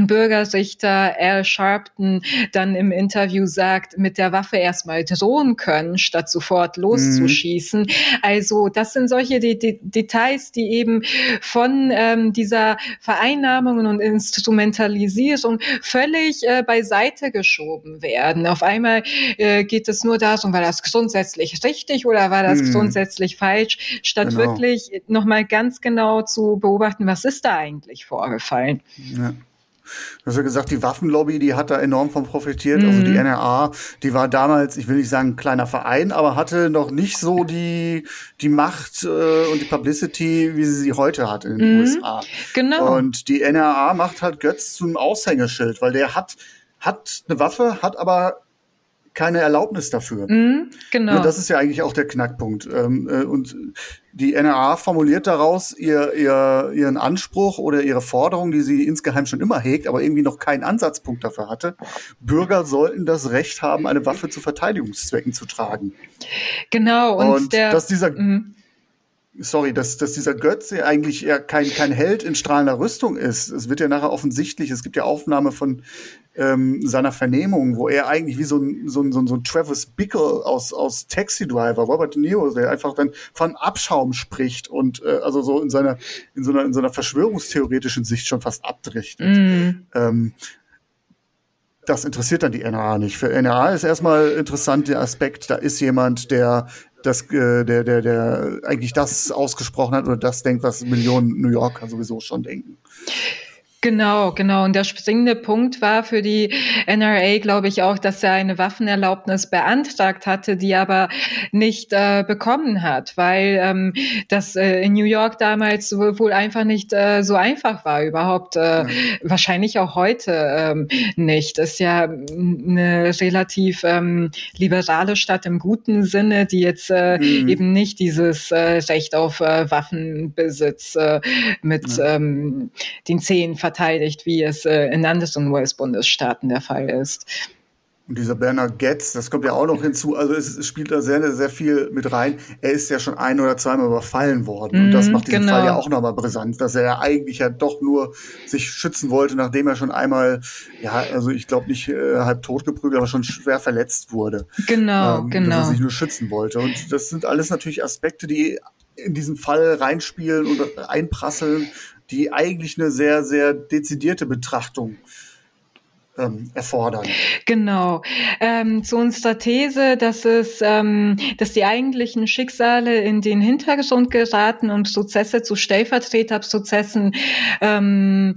Bürgerrichter Al Sharpton dann im Interview sagt, mit der Waffe erstmal drohen können, statt sofort loszuschießen. Also das sind solche De De Details, die eben von ähm, dieser Vereinnahmung und Instrumentalisierung völlig äh, beiseite geschoben werden. Auf einmal äh, geht es nur darum, war das grundsätzlich richtig oder war das Mhm. grundsätzlich falsch, statt Genau. wirklich nochmal ganz genau zu beobachten, was ist da eigentlich vorgefallen. Ja. Du hast ja gesagt, die Waffenlobby, die hat da enorm von profitiert. Also die Mhm. NRA, die war damals, ich will nicht sagen ein kleiner Verein, aber hatte noch nicht so die, die Macht äh, und die Publicity, wie sie sie heute hat in den Mhm. USA. Genau. Und die NRA macht halt Götz zum Aushängeschild, weil der hat, hat eine Waffe, hat aber keine Erlaubnis dafür. Mhm, genau. Ja, das ist ja eigentlich auch der Knackpunkt. Ähm, äh, und die NRA formuliert daraus ihr, ihr, ihren Anspruch oder ihre Forderung, die sie insgeheim schon immer hegt, aber irgendwie noch keinen Ansatzpunkt dafür hatte. Bürger sollten das Recht haben, eine Waffe zu Verteidigungszwecken zu tragen. Genau. Und, und der, dass dieser, mh sorry, dass, dass dieser Götze eigentlich eher kein, kein Held in strahlender Rüstung ist. Es wird ja nachher offensichtlich, es gibt ja Aufnahme von ähm, seiner Vernehmung, wo er eigentlich wie so ein, so ein, so ein, so ein Travis Bickle aus, aus Taxi Driver, Robert De Niro, der einfach dann von Abschaum spricht und äh, also so in seiner, in so einer, in so einer verschwörungstheoretischen Sicht schon fast abdrichtet. Mm. Ähm, das interessiert dann die NRA nicht. Für NRA ist erstmal interessant der Aspekt, da ist jemand, der das, äh, der, der, der eigentlich das ausgesprochen hat oder das denkt, was Millionen New Yorker sowieso schon denken. Genau, genau. Und der springende Punkt war für die NRA, glaube ich, auch, dass er eine Waffenerlaubnis beantragt hatte, die aber nicht äh, bekommen hat, weil ähm, das äh, in New York damals wohl einfach nicht äh, so einfach war, überhaupt äh, ja. wahrscheinlich auch heute ähm, nicht. Ist ja eine relativ ähm, liberale Stadt im guten Sinne, die jetzt äh, mhm. eben nicht dieses äh, Recht auf äh, Waffenbesitz äh, mit ja. ähm, den zehn verteidigt, wie es äh, in anderen US-Bundesstaaten der Fall ist. Und dieser Bernard Getz, das kommt ja auch noch hinzu, also es, spielt da sehr, sehr viel mit rein. Er ist ja schon ein oder zweimal überfallen worden. und das mhm, macht diesen genau. Fall ja auch nochmal brisant, dass er ja eigentlich ja doch nur sich schützen wollte, nachdem er schon einmal, ja, also ich glaube nicht äh, halb tot geprügelt, aber schon schwer verletzt wurde. Genau, ähm, genau. Dass er sich nur schützen wollte. Und das sind alles natürlich Aspekte, die in diesen Fall reinspielen und einprasseln die eigentlich eine sehr, sehr dezidierte Betrachtung ähm, erfordern. Genau. Ähm, zu unserer These, dass es, ähm, dass die eigentlichen Schicksale in den Hintergrund geraten und Prozesse zu Stellvertreterprozessen ähm,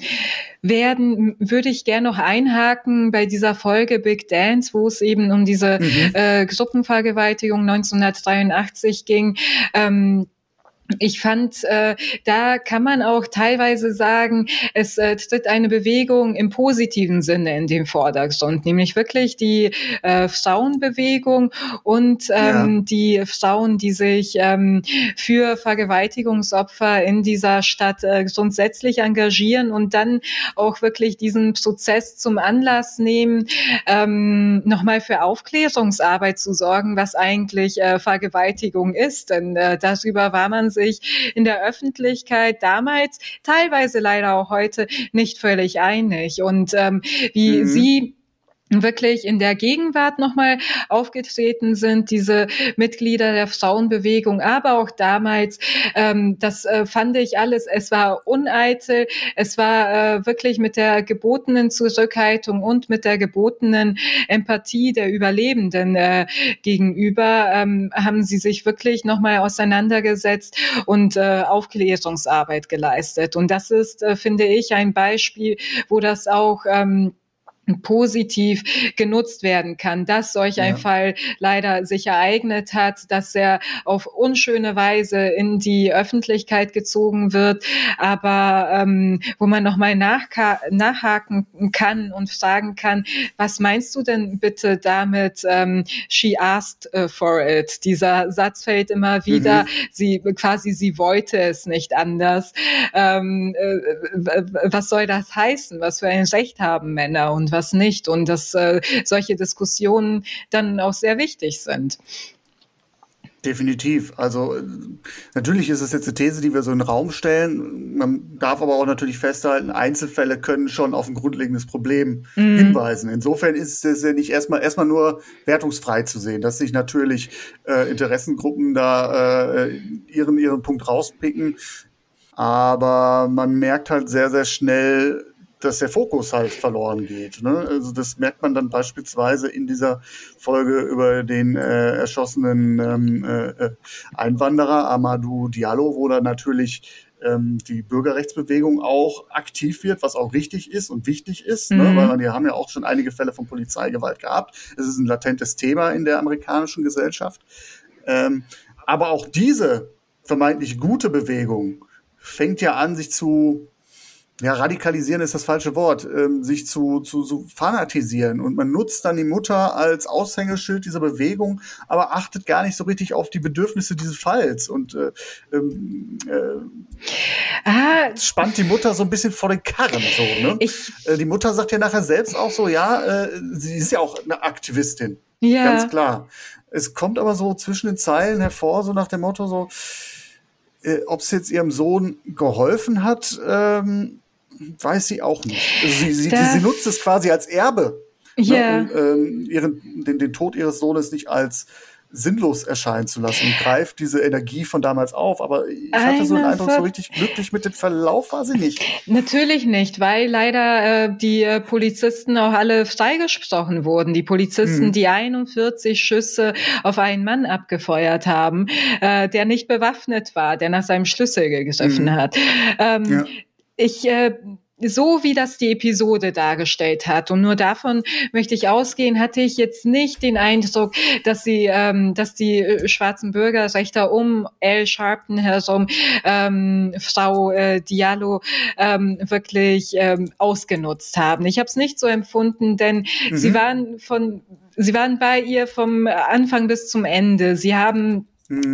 werden, würde ich gerne noch einhaken bei dieser Folge Big Dance, wo es eben um diese mhm. äh, Gruppenvergewaltigung 1983 ging. Ähm, ich fand, äh, da kann man auch teilweise sagen, es äh, tritt eine Bewegung im positiven Sinne in den Vordergrund, nämlich wirklich die äh, Frauenbewegung und ähm, ja. die Frauen, die sich ähm, für Vergewaltigungsopfer in dieser Stadt äh, grundsätzlich engagieren und dann auch wirklich diesen Prozess zum Anlass nehmen, ähm, nochmal für Aufklärungsarbeit zu sorgen, was eigentlich äh, Vergewaltigung ist. Denn äh, darüber war man sich sich in der Öffentlichkeit damals, teilweise leider auch heute, nicht völlig einig. Und ähm, wie mhm. Sie wirklich in der Gegenwart nochmal aufgetreten sind, diese Mitglieder der Frauenbewegung, aber auch damals, ähm, das äh, fand ich alles, es war uneitel, es war äh, wirklich mit der gebotenen Zurückhaltung und mit der gebotenen Empathie der Überlebenden äh, gegenüber, ähm, haben sie sich wirklich nochmal auseinandergesetzt und äh, Aufklärungsarbeit geleistet. Und das ist, äh, finde ich, ein Beispiel, wo das auch ähm, positiv genutzt werden kann, dass solch ein ja. Fall leider sich ereignet hat, dass er auf unschöne Weise in die Öffentlichkeit gezogen wird, aber ähm, wo man nochmal nachhaken kann und fragen kann, was meinst du denn bitte damit, ähm, she asked uh, for it? Dieser Satz fällt immer wieder, mhm. sie quasi, sie wollte es nicht anders. Ähm, äh, was soll das heißen? Was für ein Recht haben Männer und was was nicht und dass äh, solche Diskussionen dann auch sehr wichtig sind. Definitiv. Also natürlich ist es jetzt eine These, die wir so in den Raum stellen. Man darf aber auch natürlich festhalten, Einzelfälle können schon auf ein grundlegendes Problem mm. hinweisen. Insofern ist es ja nicht erstmal erstmal nur wertungsfrei zu sehen, dass sich natürlich äh, Interessengruppen da äh, ihren ihren Punkt rauspicken. Aber man merkt halt sehr sehr schnell, dass der Fokus halt verloren geht. Ne? Also das merkt man dann beispielsweise in dieser Folge über den äh, erschossenen ähm, äh, Einwanderer Amadou Diallo, wo dann natürlich ähm, die Bürgerrechtsbewegung auch aktiv wird, was auch richtig ist und wichtig ist, ne? mhm. ne? weil wir haben ja auch schon einige Fälle von Polizeigewalt gehabt. Es ist ein latentes Thema in der amerikanischen Gesellschaft. Ähm, aber auch diese vermeintlich gute Bewegung fängt ja an, sich zu ja, radikalisieren ist das falsche Wort, ähm, sich zu, zu, zu fanatisieren. Und man nutzt dann die Mutter als Aushängeschild dieser Bewegung, aber achtet gar nicht so richtig auf die Bedürfnisse dieses Falls. Und äh, ähm, äh, ah, spannt die Mutter so ein bisschen vor den Karren. So, ne? Ich, äh, die Mutter sagt ja nachher selbst auch so, ja, äh, sie ist ja auch eine Aktivistin. Ja. Ganz klar. Es kommt aber so zwischen den Zeilen hervor, so nach dem Motto so, äh, ob es jetzt ihrem Sohn geholfen hat, ähm, weiß sie auch nicht. Also sie, sie, sie, nutzt es quasi als Erbe. Ja. Ne, um ähm, ihren, den, den Tod ihres Sohnes nicht als sinnlos erscheinen zu lassen greift diese Energie von damals auf. Aber ich hatte Eine so den Eindruck, so richtig glücklich mit dem Verlauf war sie nicht. Natürlich nicht, weil leider äh, die äh, Polizisten auch alle freigesprochen wurden. Die Polizisten, hm. die 41 Schüsse auf einen Mann abgefeuert haben, äh, der nicht bewaffnet war, der nach seinem Schlüssel gegriffen hm. hat. Ähm, ja ich äh, so wie das die Episode dargestellt hat und nur davon möchte ich ausgehen, hatte ich jetzt nicht den Eindruck, dass sie, ähm, dass die äh, schwarzen Bürgerrechter um Al Sharpton herum ähm, Frau äh, Diallo ähm, wirklich ähm, ausgenutzt haben. Ich habe es nicht so empfunden, denn mhm. sie waren von Sie waren bei ihr vom Anfang bis zum Ende. Sie haben.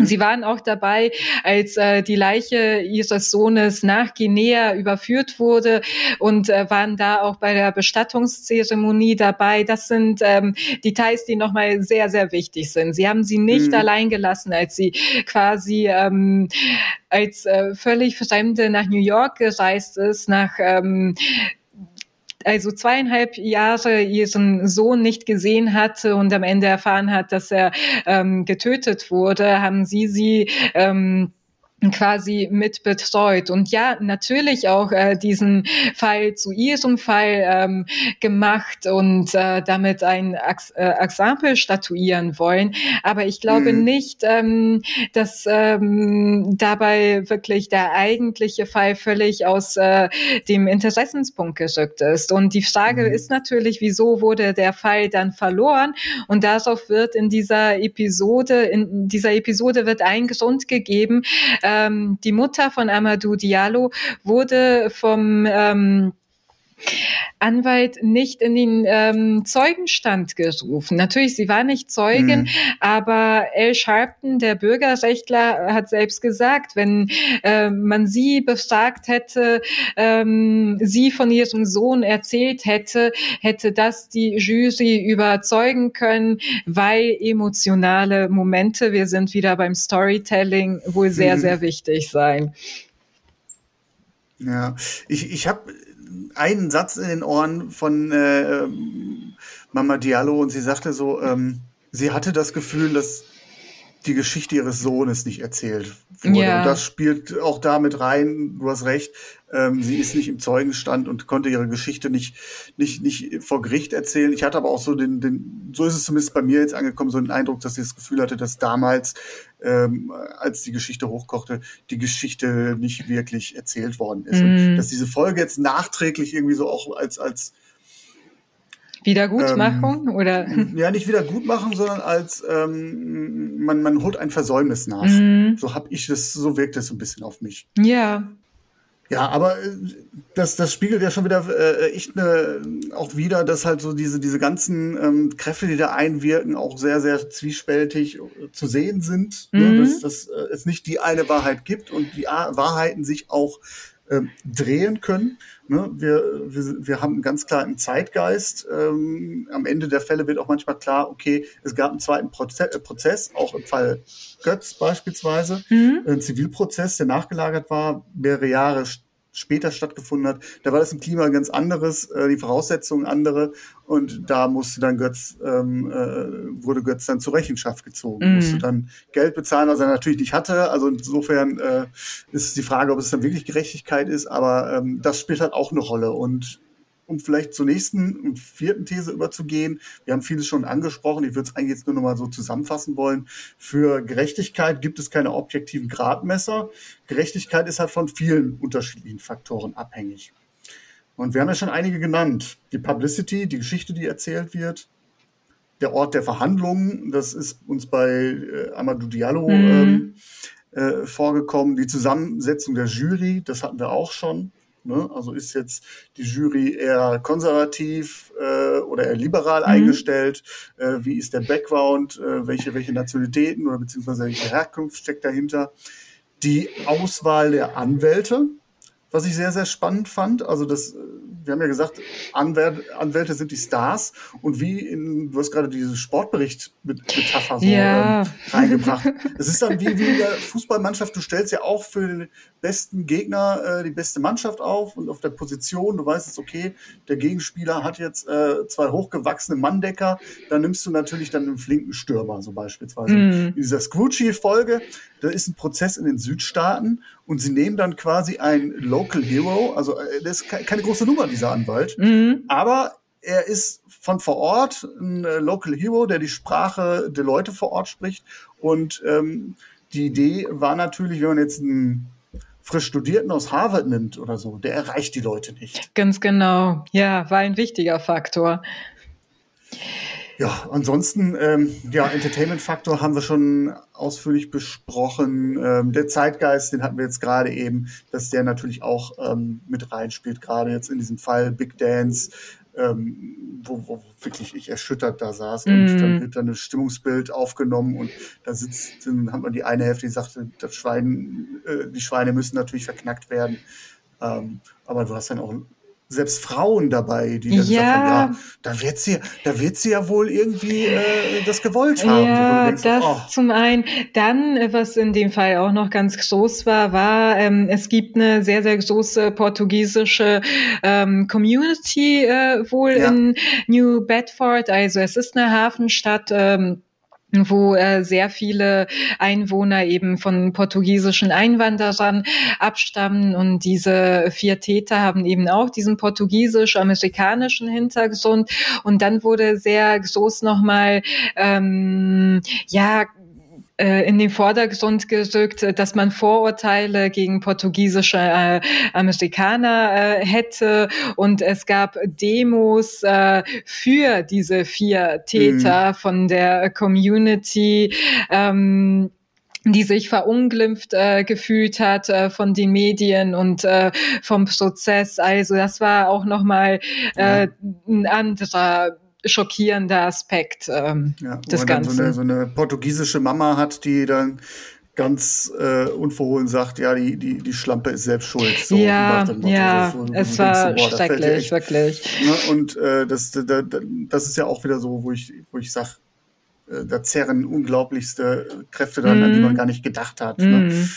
Sie waren auch dabei, als äh, die Leiche ihres Sohnes nach Guinea überführt wurde und äh, waren da auch bei der Bestattungszeremonie dabei. Das sind ähm, Details, die nochmal sehr, sehr wichtig sind. Sie haben sie nicht mhm. allein gelassen, als sie quasi ähm, als äh, völlig Fremde nach New York gereist ist, nach ähm, also zweieinhalb Jahre ihren Sohn nicht gesehen hatte und am Ende erfahren hat, dass er ähm, getötet wurde, haben sie sie ähm, quasi mit betreut und ja natürlich auch äh, diesen Fall zu ihrem Fall ähm, gemacht und äh, damit ein Ex äh, Exempel statuieren wollen aber ich glaube mhm. nicht ähm, dass ähm, dabei wirklich der eigentliche Fall völlig aus äh, dem Interessenspunkt gerückt ist und die Frage mhm. ist natürlich wieso wurde der Fall dann verloren und darauf wird in dieser Episode in dieser Episode wird ein Grund gegeben ähm, die Mutter von Amadou Diallo wurde vom ähm, Anwalt nicht in den ähm, Zeugenstand gerufen. Natürlich, sie war nicht Zeugin, mhm. aber El Sharpton, der Bürgerrechtler, hat selbst gesagt, wenn äh, man sie befragt hätte, ähm, sie von ihrem Sohn erzählt hätte, hätte das die Jury überzeugen können, weil emotionale Momente, wir sind wieder beim Storytelling, wohl sehr, mhm. sehr wichtig sein. Ja, ich, ich habe einen Satz in den Ohren von äh, Mama Diallo und sie sagte so, ähm, sie hatte das Gefühl, dass die Geschichte ihres Sohnes nicht erzählt wurde. Ja. Und das spielt auch damit rein, du hast recht, ähm, sie ist nicht im Zeugenstand und konnte ihre Geschichte nicht, nicht, nicht vor Gericht erzählen. Ich hatte aber auch so den, den, so ist es zumindest bei mir jetzt angekommen, so den Eindruck, dass sie das Gefühl hatte, dass damals, ähm, als die Geschichte hochkochte, die Geschichte nicht wirklich erzählt worden ist. Mhm. Und dass diese Folge jetzt nachträglich irgendwie so auch als, als Wiedergutmachung ähm, oder? Ja, nicht Wiedergutmachung, sondern als ähm, man, man holt ein Versäumnis nach. Mhm. So habe ich das, so wirkt es so ein bisschen auf mich. Ja. Ja, aber äh, das, das spiegelt ja schon wieder äh, echt ne, auch wieder, dass halt so diese, diese ganzen ähm, Kräfte, die da einwirken, auch sehr, sehr zwiespältig äh, zu sehen sind. Ne? Mhm. Ne? Dass, dass äh, es nicht die eine Wahrheit gibt und die Wahrheiten sich auch ähm, drehen können. Ne? Wir, wir, wir haben ganz klar einen Zeitgeist. Ähm, am Ende der Fälle wird auch manchmal klar, okay, es gab einen zweiten Proze äh, Prozess, auch im Fall Götz beispielsweise, mhm. ein Zivilprozess, der nachgelagert war, mehrere Jahre später stattgefunden hat, da war das ein Klima ganz anderes, äh, die Voraussetzungen andere und da musste dann Götz, ähm, äh, wurde Götz dann zur Rechenschaft gezogen, mm. musste dann Geld bezahlen, was er natürlich nicht hatte. Also insofern äh, ist die Frage, ob es dann wirklich Gerechtigkeit ist, aber ähm, das spielt halt auch eine Rolle und um vielleicht zur nächsten und vierten These überzugehen. Wir haben vieles schon angesprochen. Ich würde es eigentlich jetzt nur noch mal so zusammenfassen wollen. Für Gerechtigkeit gibt es keine objektiven Gradmesser. Gerechtigkeit ist halt von vielen unterschiedlichen Faktoren abhängig. Und wir haben ja schon einige genannt. Die Publicity, die Geschichte, die erzählt wird, der Ort der Verhandlungen, das ist uns bei äh, Amadou Diallo mhm. ähm, äh, vorgekommen, die Zusammensetzung der Jury, das hatten wir auch schon Ne? Also ist jetzt die Jury eher konservativ äh, oder eher liberal mhm. eingestellt? Äh, wie ist der Background? Äh, welche, welche Nationalitäten oder beziehungsweise welche Herkunft steckt dahinter? Die Auswahl der Anwälte, was ich sehr, sehr spannend fand. Also das wir haben ja gesagt, Anwälte sind die Stars und wie in, du hast gerade diese Sportbericht mit Metapher so ja. ähm, reingebracht. Es ist dann wie, wie in der Fußballmannschaft, du stellst ja auch für den besten Gegner äh, die beste Mannschaft auf und auf der Position, du weißt jetzt, okay, der Gegenspieler hat jetzt äh, zwei hochgewachsene Manndecker, dann nimmst du natürlich dann einen flinken Stürmer, so beispielsweise. Mm. In dieser Scrooge-Folge, da ist ein Prozess in den Südstaaten und sie nehmen dann quasi ein Local Hero, also äh, das ist keine große Nummer, dieser Anwalt, mhm. aber er ist von vor Ort ein äh, Local Hero, der die Sprache der Leute vor Ort spricht und ähm, die Idee war natürlich, wenn man jetzt einen frisch Studierten aus Harvard nimmt oder so, der erreicht die Leute nicht. Ganz genau. Ja, war ein wichtiger Faktor. Ja, ansonsten, ähm, ja, Entertainment-Faktor haben wir schon ausführlich besprochen. Ähm, der Zeitgeist, den hatten wir jetzt gerade eben, dass der natürlich auch ähm, mit reinspielt, gerade jetzt in diesem Fall Big Dance, ähm, wo, wo wirklich ich erschüttert da saß mm. und dann wird dann ein Stimmungsbild aufgenommen und da sitzt, dann hat man die eine Hälfte, die sagte, das Schwein, äh, die Schweine müssen natürlich verknackt werden. Ähm, aber du hast dann auch selbst Frauen dabei, die dann ja. sagen, ja, da wird sie, da wird sie ja wohl irgendwie äh, das gewollt haben. Ja, denkst, das oh. zum einen. Dann, äh, was in dem Fall auch noch ganz groß war, war, ähm, es gibt eine sehr, sehr große portugiesische ähm, Community äh, wohl ja. in New Bedford. Also es ist eine Hafenstadt. Ähm, wo äh, sehr viele Einwohner eben von portugiesischen Einwanderern abstammen. Und diese vier Täter haben eben auch diesen portugiesisch-amerikanischen Hintergrund. Und dann wurde sehr groß nochmal ähm, ja in den Vordergrund gerückt, dass man Vorurteile gegen portugiesische äh, Amerikaner äh, hätte und es gab Demos äh, für diese vier Täter mhm. von der Community. Ähm, die sich verunglimpft äh, gefühlt hat äh, von den Medien und äh, vom Prozess. Also das war auch nochmal äh, ja. ein anderer schockierender Aspekt ähm, ja, des Ganzen. So eine, so eine portugiesische Mama hat, die dann ganz äh, unverhohlen sagt, ja, die, die, die Schlampe ist selbst schuld. So, ja, ja, so, es war denkst, boah, schrecklich, wirklich. Ne? Und äh, das, da, das ist ja auch wieder so, wo ich, wo ich sag, äh, da zerren unglaublichste Kräfte dran, mm. an die man mhm. gar nicht gedacht hat. Mm. Ne?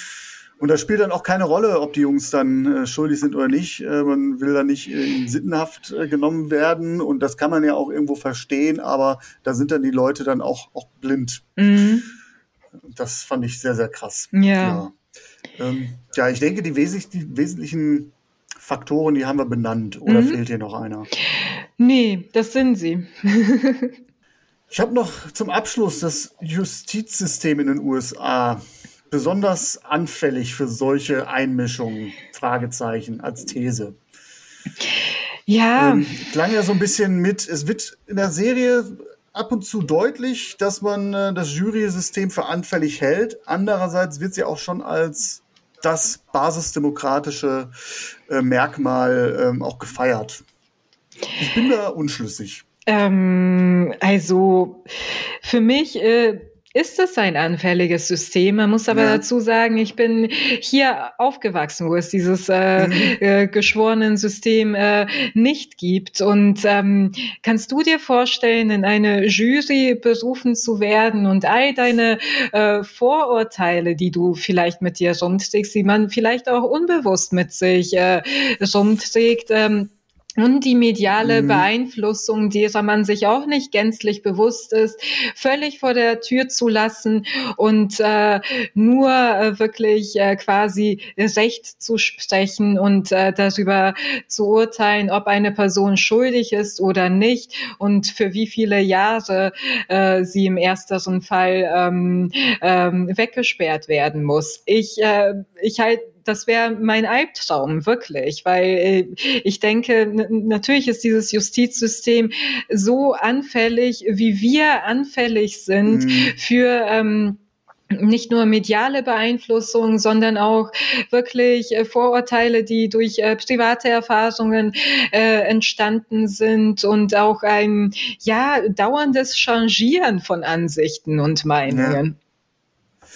Und das spielt dann auch keine Rolle, ob die Jungs dann äh, schuldig sind oder nicht. Äh, man will da nicht äh, in Sittenhaft äh, genommen werden und das kann man ja auch irgendwo verstehen, aber da sind dann die Leute dann auch, auch blind. Mhm. Das fand ich sehr, sehr krass. Ja. Ja, ähm, ja ich denke, die, wesentlich, die wesentlichen Faktoren, die haben wir benannt. Oder mhm. fehlt hier noch einer? Nee, das sind sie. ich habe noch zum Abschluss das Justizsystem in den USA besonders anfällig für solche Einmischungen? Fragezeichen als These. Ja. Ähm, klang ja so ein bisschen mit, es wird in der Serie ab und zu deutlich, dass man äh, das Jury-System für anfällig hält. Andererseits wird sie auch schon als das basisdemokratische äh, Merkmal ähm, auch gefeiert. Ich bin da unschlüssig. Ähm, also für mich äh, ist es ein anfälliges System. Man muss aber ja. dazu sagen, ich bin hier aufgewachsen, wo es dieses äh, mhm. äh, geschworenen System äh, nicht gibt. Und ähm, kannst du dir vorstellen, in eine Jury berufen zu werden und all deine äh, Vorurteile, die du vielleicht mit dir rumträgst, die man vielleicht auch unbewusst mit sich äh, rumträgt, ähm, und die mediale mhm. Beeinflussung, derer man sich auch nicht gänzlich bewusst ist, völlig vor der Tür zu lassen und äh, nur äh, wirklich äh, quasi Recht zu sprechen und äh, darüber zu urteilen, ob eine Person schuldig ist oder nicht und für wie viele Jahre äh, sie im ersteren Fall ähm, ähm, weggesperrt werden muss. Ich, äh, ich halt das wäre mein Albtraum, wirklich, weil äh, ich denke, natürlich ist dieses Justizsystem so anfällig, wie wir anfällig sind mhm. für ähm, nicht nur mediale Beeinflussung, sondern auch wirklich äh, Vorurteile, die durch äh, private Erfahrungen äh, entstanden sind und auch ein ja dauerndes Changieren von Ansichten und Meinungen. Ja.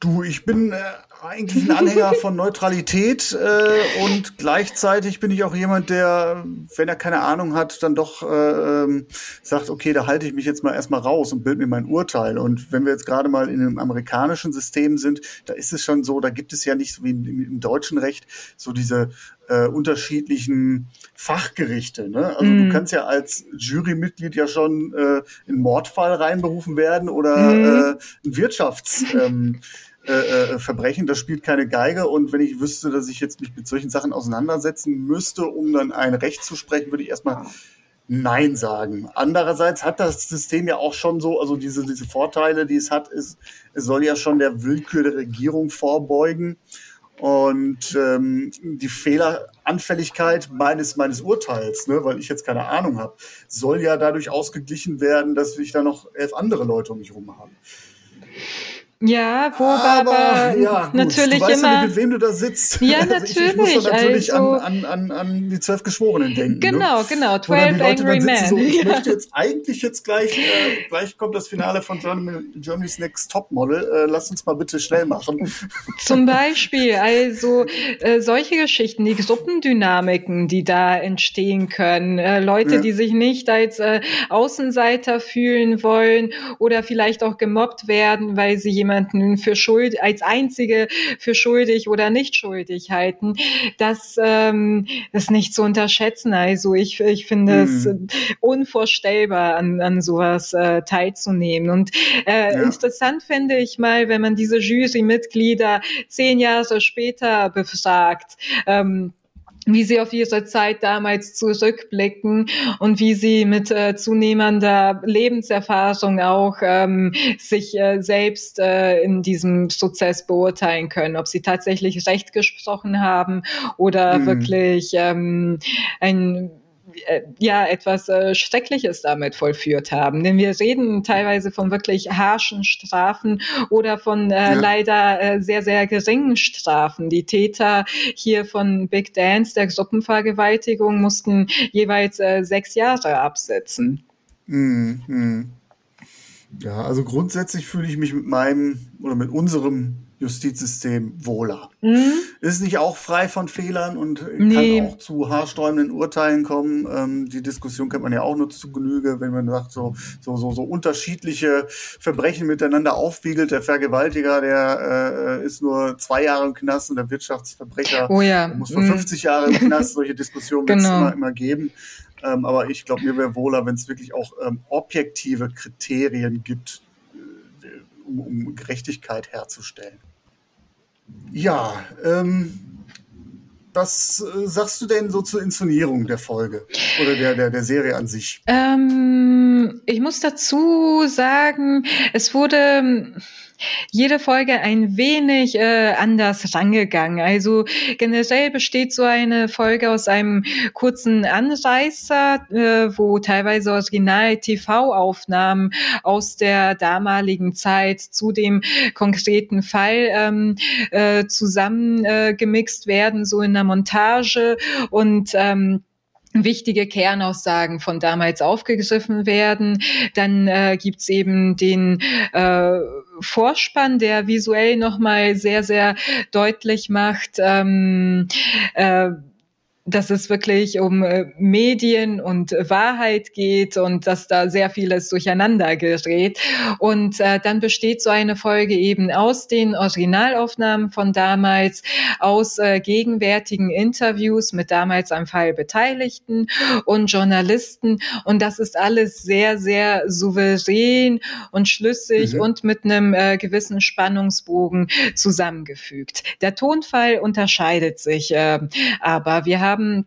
Du, ich bin äh, eigentlich ein Anhänger von Neutralität äh, und gleichzeitig bin ich auch jemand, der, wenn er keine Ahnung hat, dann doch äh, ähm, sagt, okay, da halte ich mich jetzt mal erstmal raus und bild mir mein Urteil. Und wenn wir jetzt gerade mal in einem amerikanischen System sind, da ist es schon so, da gibt es ja nicht so wie im, im deutschen Recht so diese äh, unterschiedlichen Fachgerichte. Ne? Also mm. du kannst ja als Jurymitglied ja schon äh, in Mordfall reinberufen werden oder mm. äh, ein Wirtschafts ähm, äh, äh, Verbrechen, das spielt keine Geige. Und wenn ich wüsste, dass ich jetzt mich mit solchen Sachen auseinandersetzen müsste, um dann ein Recht zu sprechen, würde ich erstmal Nein sagen. Andererseits hat das System ja auch schon so, also diese, diese Vorteile, die es hat, ist, es soll ja schon der Willkür der Regierung vorbeugen. Und ähm, die Fehleranfälligkeit meines, meines Urteils, ne, weil ich jetzt keine Ahnung habe, soll ja dadurch ausgeglichen werden, dass ich da noch elf andere Leute um mich herum habe. Ja, wo aber, ja, natürlich du weißt immer. Ja, mit wem du da sitzt. Ja, also natürlich. Ich, ich muss natürlich also, an, an, an, die zwölf Geschworenen denken. Genau, ne? genau. 12 Angry Men. So, ich ja. möchte jetzt eigentlich jetzt gleich, äh, gleich kommt das Finale von Germany's Next Topmodel. Äh, lass uns mal bitte schnell machen. Zum Beispiel, also äh, solche Geschichten, die Gruppendynamiken, die da entstehen können, äh, Leute, ja. die sich nicht als äh, Außenseiter fühlen wollen oder vielleicht auch gemobbt werden, weil sie jemand jemanden für schuld, als einzige für schuldig oder nicht schuldig halten, das ähm, ist nicht zu unterschätzen. Also ich, ich finde mhm. es unvorstellbar, an, an sowas äh, teilzunehmen. Und äh, ja. interessant finde ich mal, wenn man diese Jurymitglieder zehn Jahre später befragt. Ähm, wie sie auf ihre Zeit damals zurückblicken und wie sie mit äh, zunehmender Lebenserfahrung auch ähm, sich äh, selbst äh, in diesem Prozess beurteilen können, ob sie tatsächlich Recht gesprochen haben oder mhm. wirklich ähm, ein ja etwas äh, Schreckliches damit vollführt haben. Denn wir reden teilweise von wirklich harschen Strafen oder von äh, ja. leider äh, sehr, sehr geringen Strafen. Die Täter hier von Big Dance, der Gruppenvergewaltigung, mussten jeweils äh, sechs Jahre absetzen. Mhm. Ja, also grundsätzlich fühle ich mich mit meinem oder mit unserem Justizsystem wohler. Mhm. Ist nicht auch frei von Fehlern und nee. kann auch zu haarsträubenden Urteilen kommen. Ähm, die Diskussion kennt man ja auch nur zu Genüge, wenn man sagt, so, so, so, so unterschiedliche Verbrechen miteinander aufwiegelt. Der Vergewaltiger, der äh, ist nur zwei Jahre im Knast und der Wirtschaftsverbrecher oh ja. muss für mhm. 50 Jahre im Knast. Solche Diskussionen wird es genau. immer, immer geben. Ähm, aber ich glaube, mir wäre wohler, wenn es wirklich auch ähm, objektive Kriterien gibt, um, um Gerechtigkeit herzustellen. Ja, ähm, was äh, sagst du denn so zur Inszenierung der Folge oder der, der, der Serie an sich? Ähm, ich muss dazu sagen, es wurde jede Folge ein wenig äh, anders rangegangen. Also generell besteht so eine Folge aus einem kurzen Anreißer, äh, wo teilweise Original-TV-Aufnahmen aus der damaligen Zeit zu dem konkreten Fall ähm, äh, zusammengemixt werden, so in der Montage und ähm, wichtige Kernaussagen von damals aufgegriffen werden. Dann äh, gibt's eben den äh, Vorspann, der visuell nochmal sehr, sehr deutlich macht, ähm, äh, dass es wirklich um äh, Medien und Wahrheit geht und dass da sehr vieles durcheinander gerät. Und äh, dann besteht so eine Folge eben aus den Originalaufnahmen von damals, aus äh, gegenwärtigen Interviews mit damals am Fall Beteiligten und Journalisten. Und das ist alles sehr, sehr souverän und schlüssig mhm. und mit einem äh, gewissen Spannungsbogen zusammengefügt. Der Tonfall unterscheidet sich, äh, aber wir haben haben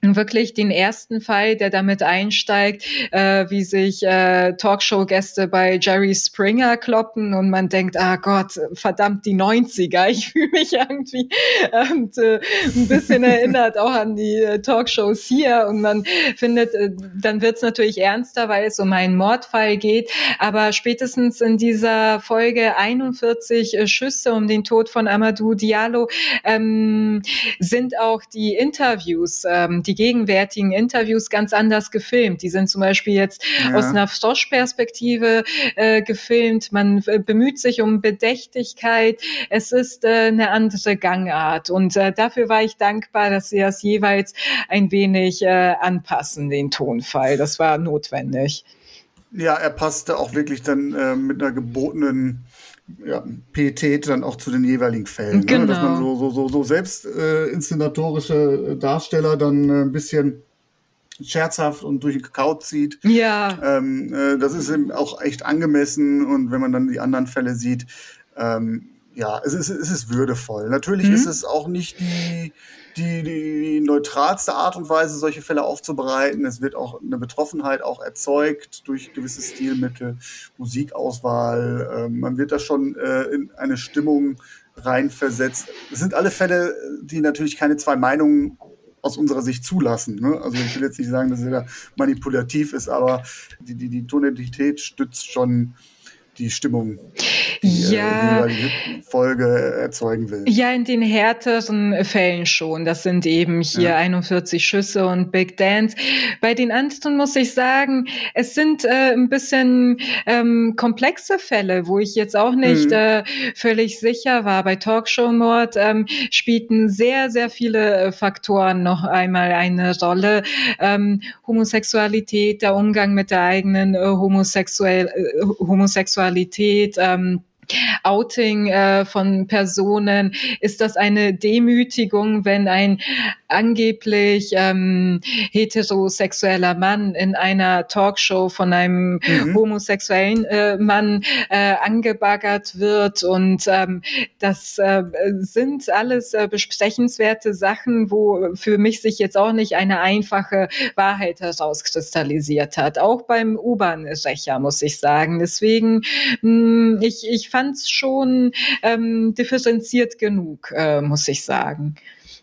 wirklich den ersten Fall, der damit einsteigt, äh, wie sich äh, Talkshow-Gäste bei Jerry Springer kloppen und man denkt, ah Gott, verdammt die 90er. Ich fühle mich irgendwie ähm, äh, ein bisschen erinnert auch an die äh, Talkshows hier und man findet, äh, dann wird es natürlich ernster, weil es um einen Mordfall geht. Aber spätestens in dieser Folge 41 äh, Schüsse um den Tod von Amadou Diallo ähm, sind auch die Interviews, ähm, die gegenwärtigen Interviews ganz anders gefilmt. Die sind zum Beispiel jetzt ja. aus einer Frosch-Perspektive äh, gefilmt. Man äh, bemüht sich um Bedächtigkeit. Es ist äh, eine andere Gangart. Und äh, dafür war ich dankbar, dass sie das jeweils ein wenig äh, anpassen, den Tonfall. Das war notwendig. Ja, er passte auch wirklich dann äh, mit einer gebotenen ja, Pietät dann auch zu den jeweiligen Fällen. Genau. Ne? Dass man genau. so, so, so, so selbst äh, inszenatorische Darsteller dann äh, ein bisschen scherzhaft und durch den Kakao zieht. Ja. Ähm, äh, das ist eben auch echt angemessen und wenn man dann die anderen Fälle sieht, ähm, ja, es ist, es ist würdevoll. Natürlich mhm. ist es auch nicht die, die, die neutralste Art und Weise, solche Fälle aufzubereiten. Es wird auch eine Betroffenheit auch erzeugt durch gewisse Stilmittel, Musikauswahl. Ähm, man wird da schon äh, in eine Stimmung reinversetzt. Es sind alle Fälle, die natürlich keine zwei Meinungen aus unserer Sicht zulassen. Ne? Also ich will jetzt nicht sagen, dass er da manipulativ ist, aber die, die, die Tonalität stützt schon die Stimmung, die äh, ja, äh, die Folge erzeugen will. Ja, in den härteren Fällen schon. Das sind eben hier ja. 41 Schüsse und Big Dance. Bei den anderen muss ich sagen, es sind äh, ein bisschen ähm, komplexe Fälle, wo ich jetzt auch nicht mhm. äh, völlig sicher war. Bei Talkshow-Mord ähm, spielten sehr, sehr viele äh, Faktoren noch einmal eine Rolle. Ähm, Homosexualität, der Umgang mit der eigenen äh, homosexuell, äh, Homosexualität, Sexualität, ähm, Outing äh, von Personen? Ist das eine Demütigung, wenn ein angeblich ähm, heterosexueller Mann in einer Talkshow von einem mhm. homosexuellen äh, Mann äh, angebaggert wird? Und ähm, das äh, sind alles äh, besprechenswerte Sachen, wo für mich sich jetzt auch nicht eine einfache Wahrheit herauskristallisiert hat. Auch beim U-Bahn-Rächer, muss ich sagen. Deswegen, mh, ich, ich fand es schon ähm, differenziert genug, äh, muss ich sagen.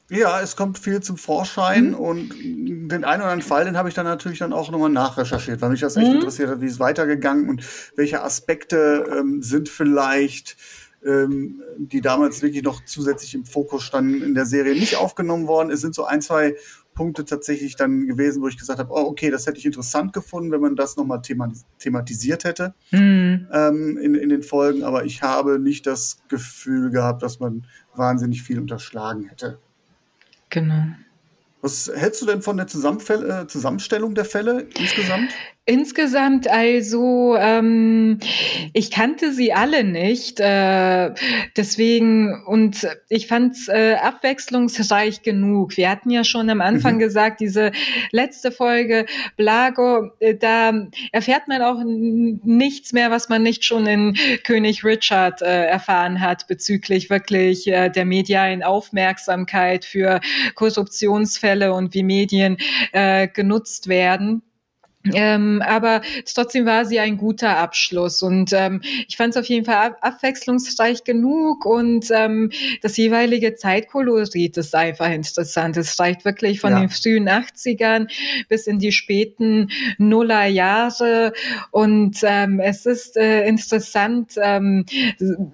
Ja, es kommt viel zum Vorschein mhm. und den einen oder anderen Fall, den habe ich dann natürlich dann auch nochmal nachrecherchiert, weil mich das echt mhm. interessiert hat, wie es weitergegangen und welche Aspekte ähm, sind vielleicht, ähm, die damals wirklich noch zusätzlich im Fokus standen, in der Serie nicht aufgenommen worden. Es sind so ein, zwei Punkte tatsächlich dann gewesen, wo ich gesagt habe, oh, okay, das hätte ich interessant gefunden, wenn man das nochmal thematisiert hätte mhm. ähm, in, in den Folgen. Aber ich habe nicht das Gefühl gehabt, dass man wahnsinnig viel unterschlagen hätte. Genau. Was hältst du denn von der äh, Zusammenstellung der Fälle insgesamt? Insgesamt also, ähm, ich kannte sie alle nicht, äh, deswegen und ich fand's äh, abwechslungsreich genug. Wir hatten ja schon am Anfang mhm. gesagt, diese letzte Folge Blago, äh, da erfährt man auch nichts mehr, was man nicht schon in König Richard äh, erfahren hat bezüglich wirklich äh, der medialen Aufmerksamkeit für Korruptionsfälle und wie Medien äh, genutzt werden. Ähm, aber trotzdem war sie ein guter Abschluss und ähm, ich fand es auf jeden Fall ab abwechslungsreich genug und ähm, das jeweilige Zeitkolorit ist einfach interessant. Es reicht wirklich von ja. den frühen 80ern bis in die späten Nullerjahre und ähm, es ist äh, interessant, ähm,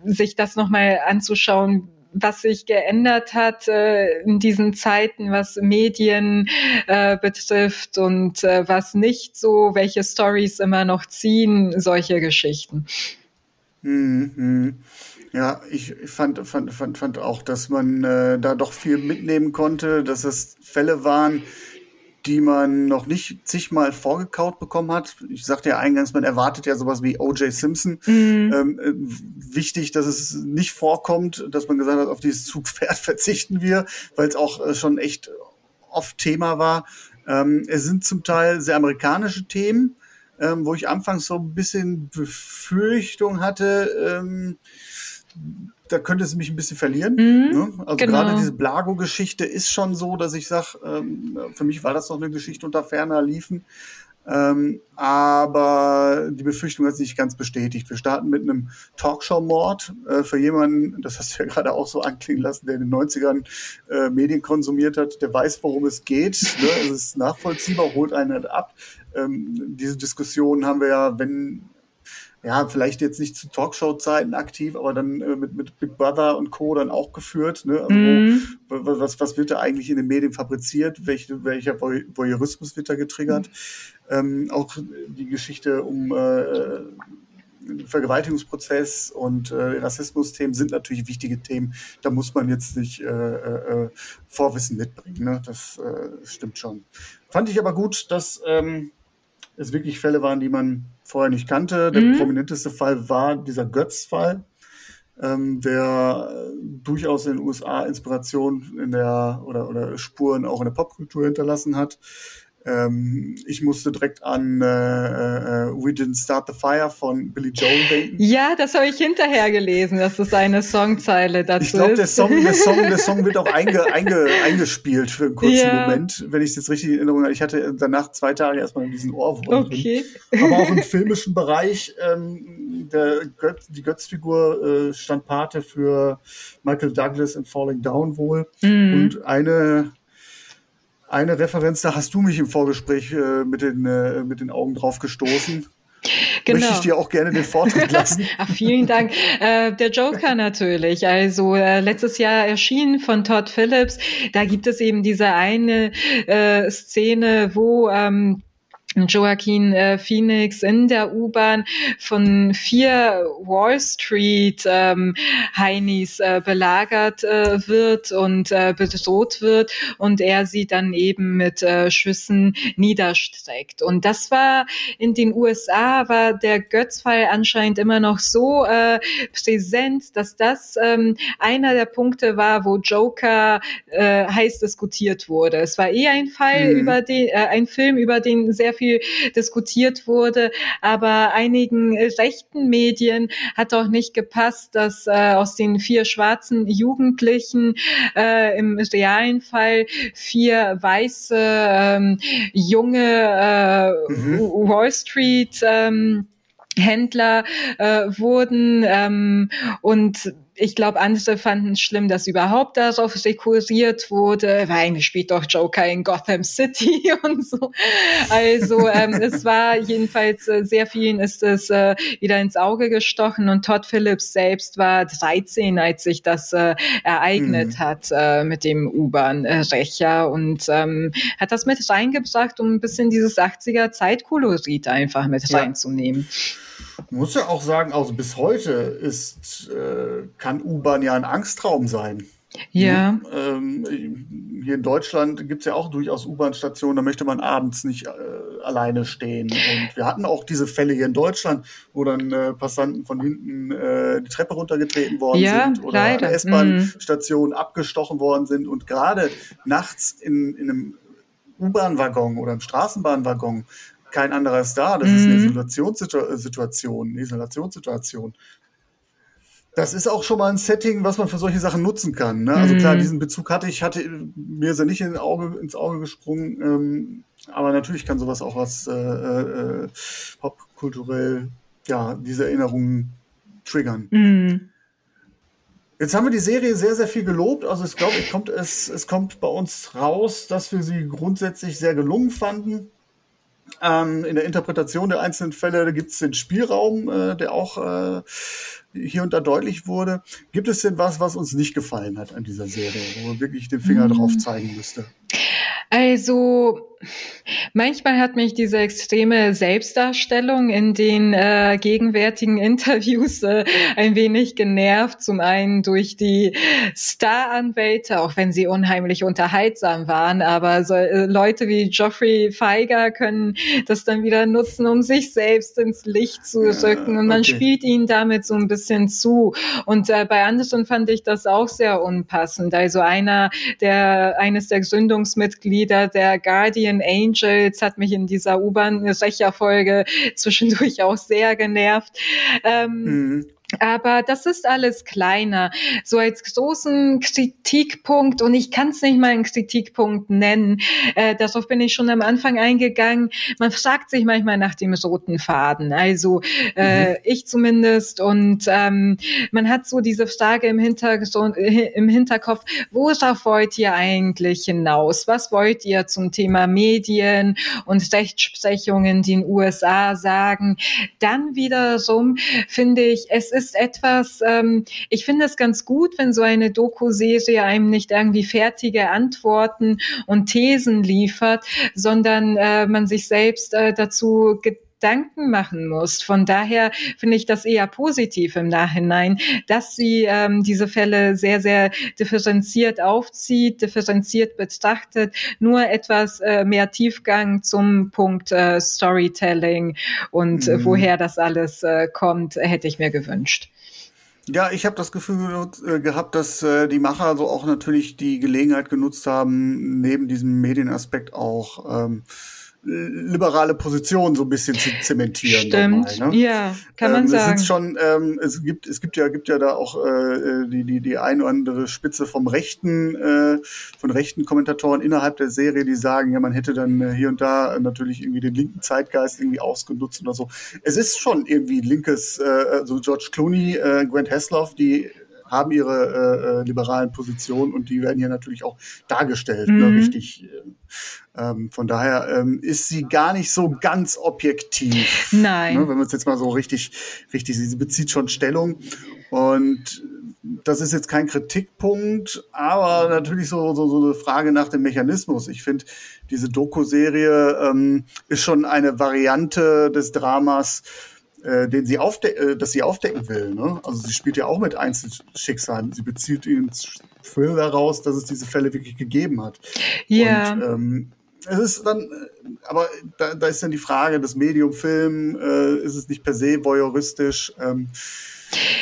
sich das nochmal anzuschauen, was sich geändert hat äh, in diesen Zeiten, was Medien äh, betrifft und äh, was nicht so, welche Stories immer noch ziehen, solche Geschichten. Mhm. Ja, ich fand, fand, fand, fand auch, dass man äh, da doch viel mitnehmen konnte, dass es Fälle waren, die man noch nicht zigmal vorgekaut bekommen hat. Ich sagte ja eingangs, man erwartet ja sowas wie O.J. Simpson. Mhm. Ähm, äh, wichtig, dass es nicht vorkommt, dass man gesagt hat, auf dieses Zugpferd verzichten wir, weil es auch äh, schon echt oft Thema war. Ähm, es sind zum Teil sehr amerikanische Themen, ähm, wo ich anfangs so ein bisschen Befürchtung hatte, ähm, da könnte es mich ein bisschen verlieren. Mhm, ne? Also genau. gerade diese Blago-Geschichte ist schon so, dass ich sage, ähm, für mich war das noch eine Geschichte unter ferner Liefen. Ähm, aber die Befürchtung hat sich nicht ganz bestätigt. Wir starten mit einem Talkshow-Mord äh, für jemanden, das hast du ja gerade auch so anklingen lassen, der in den 90ern äh, Medien konsumiert hat, der weiß, worum es geht. Ne? Es ist nachvollziehbar, holt einen halt ab. Ähm, diese Diskussion haben wir ja, wenn ja, vielleicht jetzt nicht zu Talkshow-Zeiten aktiv, aber dann äh, mit, mit Big Brother und Co. dann auch geführt. Ne? Also mm. wo, was, was wird da eigentlich in den Medien fabriziert? Welch, welcher Voyeurismus wird da getriggert? Mm. Ähm, auch die Geschichte um äh, Vergewaltigungsprozess und äh, Rassismus-Themen sind natürlich wichtige Themen. Da muss man jetzt nicht äh, äh, Vorwissen mitbringen. Ne? Das äh, stimmt schon. Fand ich aber gut, dass ähm, es wirklich Fälle waren, die man vorher nicht kannte. Der mhm. prominenteste Fall war dieser Götz-Fall, ähm, der äh, durchaus in den USA Inspiration in der oder, oder Spuren auch in der Popkultur hinterlassen hat. Ähm, ich musste direkt an äh, äh, We Didn't Start the Fire von Billy Joel denken. Ja, das habe ich hinterher gelesen, dass das eine Songzeile dazu ich glaub, ist. Ich glaube, der Song, der Song wird auch einge, einge, eingespiült für einen kurzen ja. Moment, wenn ich es jetzt richtig in Erinnerung habe. Ich hatte danach zwei Tage erstmal diesen Ohrwurm okay. drin. Aber auch im filmischen Bereich, ähm, der Götz, die Götzfigur äh, stand Pate für Michael Douglas in Falling Down wohl. Mhm. Und eine eine Referenz, da hast du mich im Vorgespräch äh, mit, den, äh, mit den Augen drauf gestoßen. Genau. Möchte ich dir auch gerne den Vortritt lassen. Ach, vielen Dank. Äh, der Joker natürlich. Also äh, letztes Jahr erschienen von Todd Phillips. Da gibt es eben diese eine äh, Szene, wo ähm, Joaquin äh, Phoenix in der U-Bahn von vier Wall Street ähm, Heinis äh, belagert äh, wird und äh, bedroht wird und er sie dann eben mit äh, Schüssen niederstreckt. Und das war in den USA war der Götzfall anscheinend immer noch so äh, präsent, dass das ähm, einer der Punkte war, wo Joker äh, heiß diskutiert wurde. Es war eher ein Fall mhm. über den, äh, ein Film über den sehr viel diskutiert wurde. Aber einigen rechten Medien hat auch nicht gepasst, dass äh, aus den vier schwarzen Jugendlichen äh, im realen Fall vier weiße ähm, junge äh, mhm. Wall Street ähm, Händler äh, wurden ähm, und ich glaube, andere fanden es schlimm, dass überhaupt darauf rekurriert wurde, weil eigentlich spielt doch Joker in Gotham City und so. Also ähm, es war jedenfalls äh, sehr vielen ist es äh, wieder ins Auge gestochen und Todd Phillips selbst war 13, als sich das äh, ereignet mhm. hat äh, mit dem U-Bahn-Rächer und ähm, hat das mit reingebracht, um ein bisschen dieses 80er Zeitkolorit einfach mit ja. reinzunehmen. Man muss ja auch sagen, also bis heute ist, äh, kann U-Bahn ja ein Angstraum sein. Ja. Ähm, hier in Deutschland gibt es ja auch durchaus U-Bahn-Stationen, da möchte man abends nicht äh, alleine stehen. Und wir hatten auch diese Fälle hier in Deutschland, wo dann äh, Passanten von hinten äh, die Treppe runtergetreten worden ja, sind oder an S-Bahn-Stationen mhm. abgestochen worden sind. Und gerade nachts in, in einem U-Bahn-Waggon oder im Straßenbahnwaggon kein anderer ist da. Das mhm. ist eine mhm. Isolationssituation, eine Isolationssituation. Das ist auch schon mal ein Setting, was man für solche Sachen nutzen kann. Ne? Also klar, mhm. diesen Bezug hatte ich, hatte mir ist er nicht in Auge, ins Auge gesprungen. Ähm, aber natürlich kann sowas auch was äh, äh, popkulturell, ja, diese Erinnerungen triggern. Mhm. Jetzt haben wir die Serie sehr, sehr viel gelobt. Also ich glaube, kommt, es, es kommt bei uns raus, dass wir sie grundsätzlich sehr gelungen fanden. Ähm, in der Interpretation der einzelnen Fälle gibt es den Spielraum, äh, der auch äh, hier und da deutlich wurde. Gibt es denn was, was uns nicht gefallen hat an dieser Serie, wo man wirklich den Finger hm. drauf zeigen müsste? Also manchmal hat mich diese extreme Selbstdarstellung in den äh, gegenwärtigen Interviews äh, ein wenig genervt. Zum einen durch die Staranwälte, auch wenn sie unheimlich unterhaltsam waren, aber so, äh, Leute wie Geoffrey Feiger können das dann wieder nutzen, um sich selbst ins Licht zu rücken und man okay. spielt ihnen damit so ein bisschen zu. Und äh, bei anderen fand ich das auch sehr unpassend. Also einer der eines der Gründungsmitglieder Mitglieder der Guardian Angels hat mich in dieser U-Bahn-Recher-Folge zwischendurch auch sehr genervt. Ähm, mhm. Aber das ist alles kleiner. So als großen Kritikpunkt, und ich kann es nicht mal einen Kritikpunkt nennen, äh, darauf bin ich schon am Anfang eingegangen. Man fragt sich manchmal nach dem roten Faden. Also äh, mhm. ich zumindest. Und ähm, man hat so diese Frage im, Hintergrund, äh, im Hinterkopf, worauf wollt ihr eigentlich hinaus? Was wollt ihr zum Thema Medien und Rechtsprechung in den USA sagen? Dann wiederum finde ich, es ist ist etwas, ähm, ich finde es ganz gut, wenn so eine Doku-Serie einem nicht irgendwie fertige Antworten und Thesen liefert, sondern äh, man sich selbst äh, dazu Gedanken machen muss. Von daher finde ich das eher positiv im Nachhinein, dass sie ähm, diese Fälle sehr, sehr differenziert aufzieht, differenziert betrachtet, nur etwas äh, mehr Tiefgang zum Punkt äh, Storytelling und äh, mhm. woher das alles äh, kommt, hätte ich mir gewünscht. Ja, ich habe das Gefühl äh, gehabt, dass äh, die Macher so auch natürlich die Gelegenheit genutzt haben, neben diesem Medienaspekt auch ähm, liberale Position so ein bisschen zu zementieren. Stimmt, dabei, ne? ja, kann man ähm, sagen. Es, schon, ähm, es gibt, es gibt ja, gibt ja da auch äh, die die die ein oder andere Spitze vom rechten, äh, von rechten Kommentatoren innerhalb der Serie, die sagen, ja, man hätte dann äh, hier und da natürlich irgendwie den linken Zeitgeist irgendwie ausgenutzt oder so. Es ist schon irgendwie linkes, äh, also George Clooney, äh, Grant Hasloff, die haben ihre äh, äh, liberalen Positionen und die werden hier natürlich auch dargestellt, ne, mhm. ne, richtig. Ähm, von daher ähm, ist sie gar nicht so ganz objektiv. Nein. Ne, wenn man es jetzt mal so richtig, richtig, sie bezieht schon Stellung und das ist jetzt kein Kritikpunkt, aber natürlich so, so, so eine Frage nach dem Mechanismus. Ich finde, diese Doku-Serie ähm, ist schon eine Variante des Dramas, äh, den sie aufde äh, das sie aufdecken will. Ne? Also sie spielt ja auch mit Einzelschicksalen. Sie bezieht ins Film daraus, dass es diese Fälle wirklich gegeben hat. Ja. Und, ähm, es ist dann, äh, aber da, da ist dann die Frage, das Medium Film, äh, ist es nicht per se voyeuristisch? Ähm,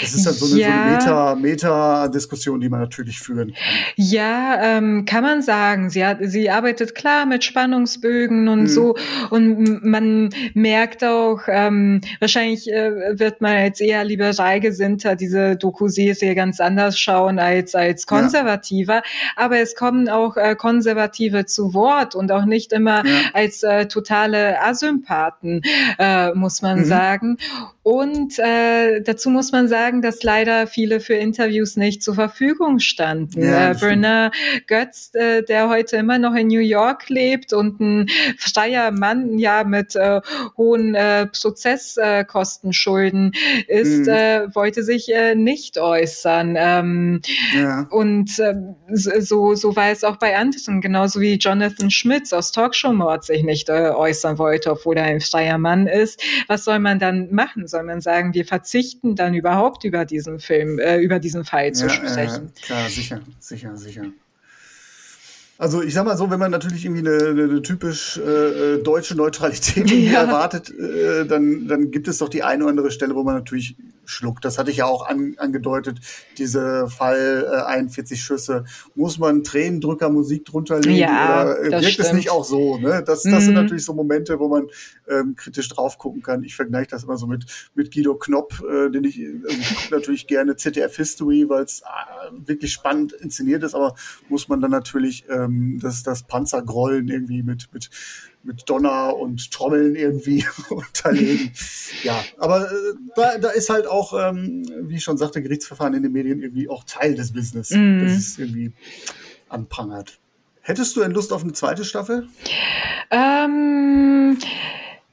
das ist dann so eine, ja. so eine Meta, Meta-Diskussion, die man natürlich führen kann. Ja, ähm, kann man sagen. Sie, hat, sie arbeitet klar mit Spannungsbögen und mhm. so. Und man merkt auch, ähm, wahrscheinlich äh, wird man als eher liberal gesinnter diese Doku-Serie ganz anders schauen als als Konservativer. Ja. Aber es kommen auch äh, Konservative zu Wort und auch nicht immer ja. als äh, totale Asympathen, äh, muss man mhm. sagen. Und äh, dazu muss man sagen, dass leider viele für Interviews nicht zur Verfügung standen. Ja, äh, Bernard Götz, äh, der heute immer noch in New York lebt und ein freier Mann ja mit äh, hohen äh, Prozesskostenschulden ist, mhm. äh, wollte sich äh, nicht äußern. Ähm, ja. Und äh, so, so war es auch bei anderen, genauso wie Jonathan Schmitz aus Talkshow Mord sich nicht äh, äußern wollte, obwohl er ein freier Mann ist. Was soll man dann machen? Soll man sagen, wir verzichten dann überhaupt über diesen Film, äh, über diesen Fall ja, zu sprechen? Äh, klar, sicher, sicher, sicher. Also ich sag mal so, wenn man natürlich irgendwie eine, eine typisch äh, äh deutsche Neutralität ja. erwartet, äh, dann, dann gibt es doch die eine oder andere Stelle, wo man natürlich schluckt. Das hatte ich ja auch an, angedeutet, diese Fall äh, 41 Schüsse. Muss man Tränendrücker Musik drunter legen ja, oder äh, wirkt es nicht auch so? Ne? Das, das mhm. sind natürlich so Momente, wo man ähm, kritisch drauf gucken kann. Ich vergleiche das immer so mit, mit Guido Knopp, äh, den ich, also ich natürlich gerne ZDF History, weil es äh, wirklich spannend inszeniert ist, aber muss man dann natürlich ähm, das, das Panzergrollen irgendwie mit, mit mit Donner und Trommeln irgendwie unterlegen. Ja, aber äh, da, da ist halt auch, ähm, wie ich schon sagte, Gerichtsverfahren in den Medien irgendwie auch Teil des Business. Mm. Das ist irgendwie anprangert. Hättest du denn Lust auf eine zweite Staffel? Ähm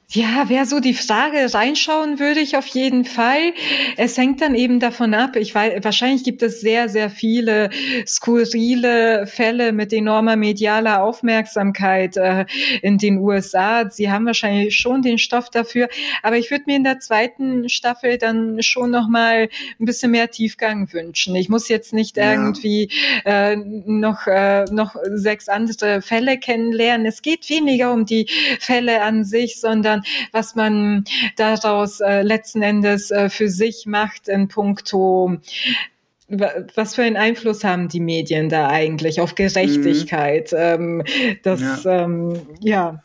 ja, wer so die Frage reinschauen würde ich auf jeden Fall. Es hängt dann eben davon ab. Ich weiß, wahrscheinlich gibt es sehr, sehr viele skurrile Fälle mit enormer medialer Aufmerksamkeit äh, in den USA. Sie haben wahrscheinlich schon den Stoff dafür. Aber ich würde mir in der zweiten Staffel dann schon noch mal ein bisschen mehr Tiefgang wünschen. Ich muss jetzt nicht ja. irgendwie äh, noch, äh, noch sechs andere Fälle kennenlernen. Es geht weniger um die Fälle an sich, sondern sondern was man daraus äh, letzten Endes äh, für sich macht in puncto was für einen Einfluss haben die Medien da eigentlich auf Gerechtigkeit? Mhm. Ähm, das, ja. Ähm, ja.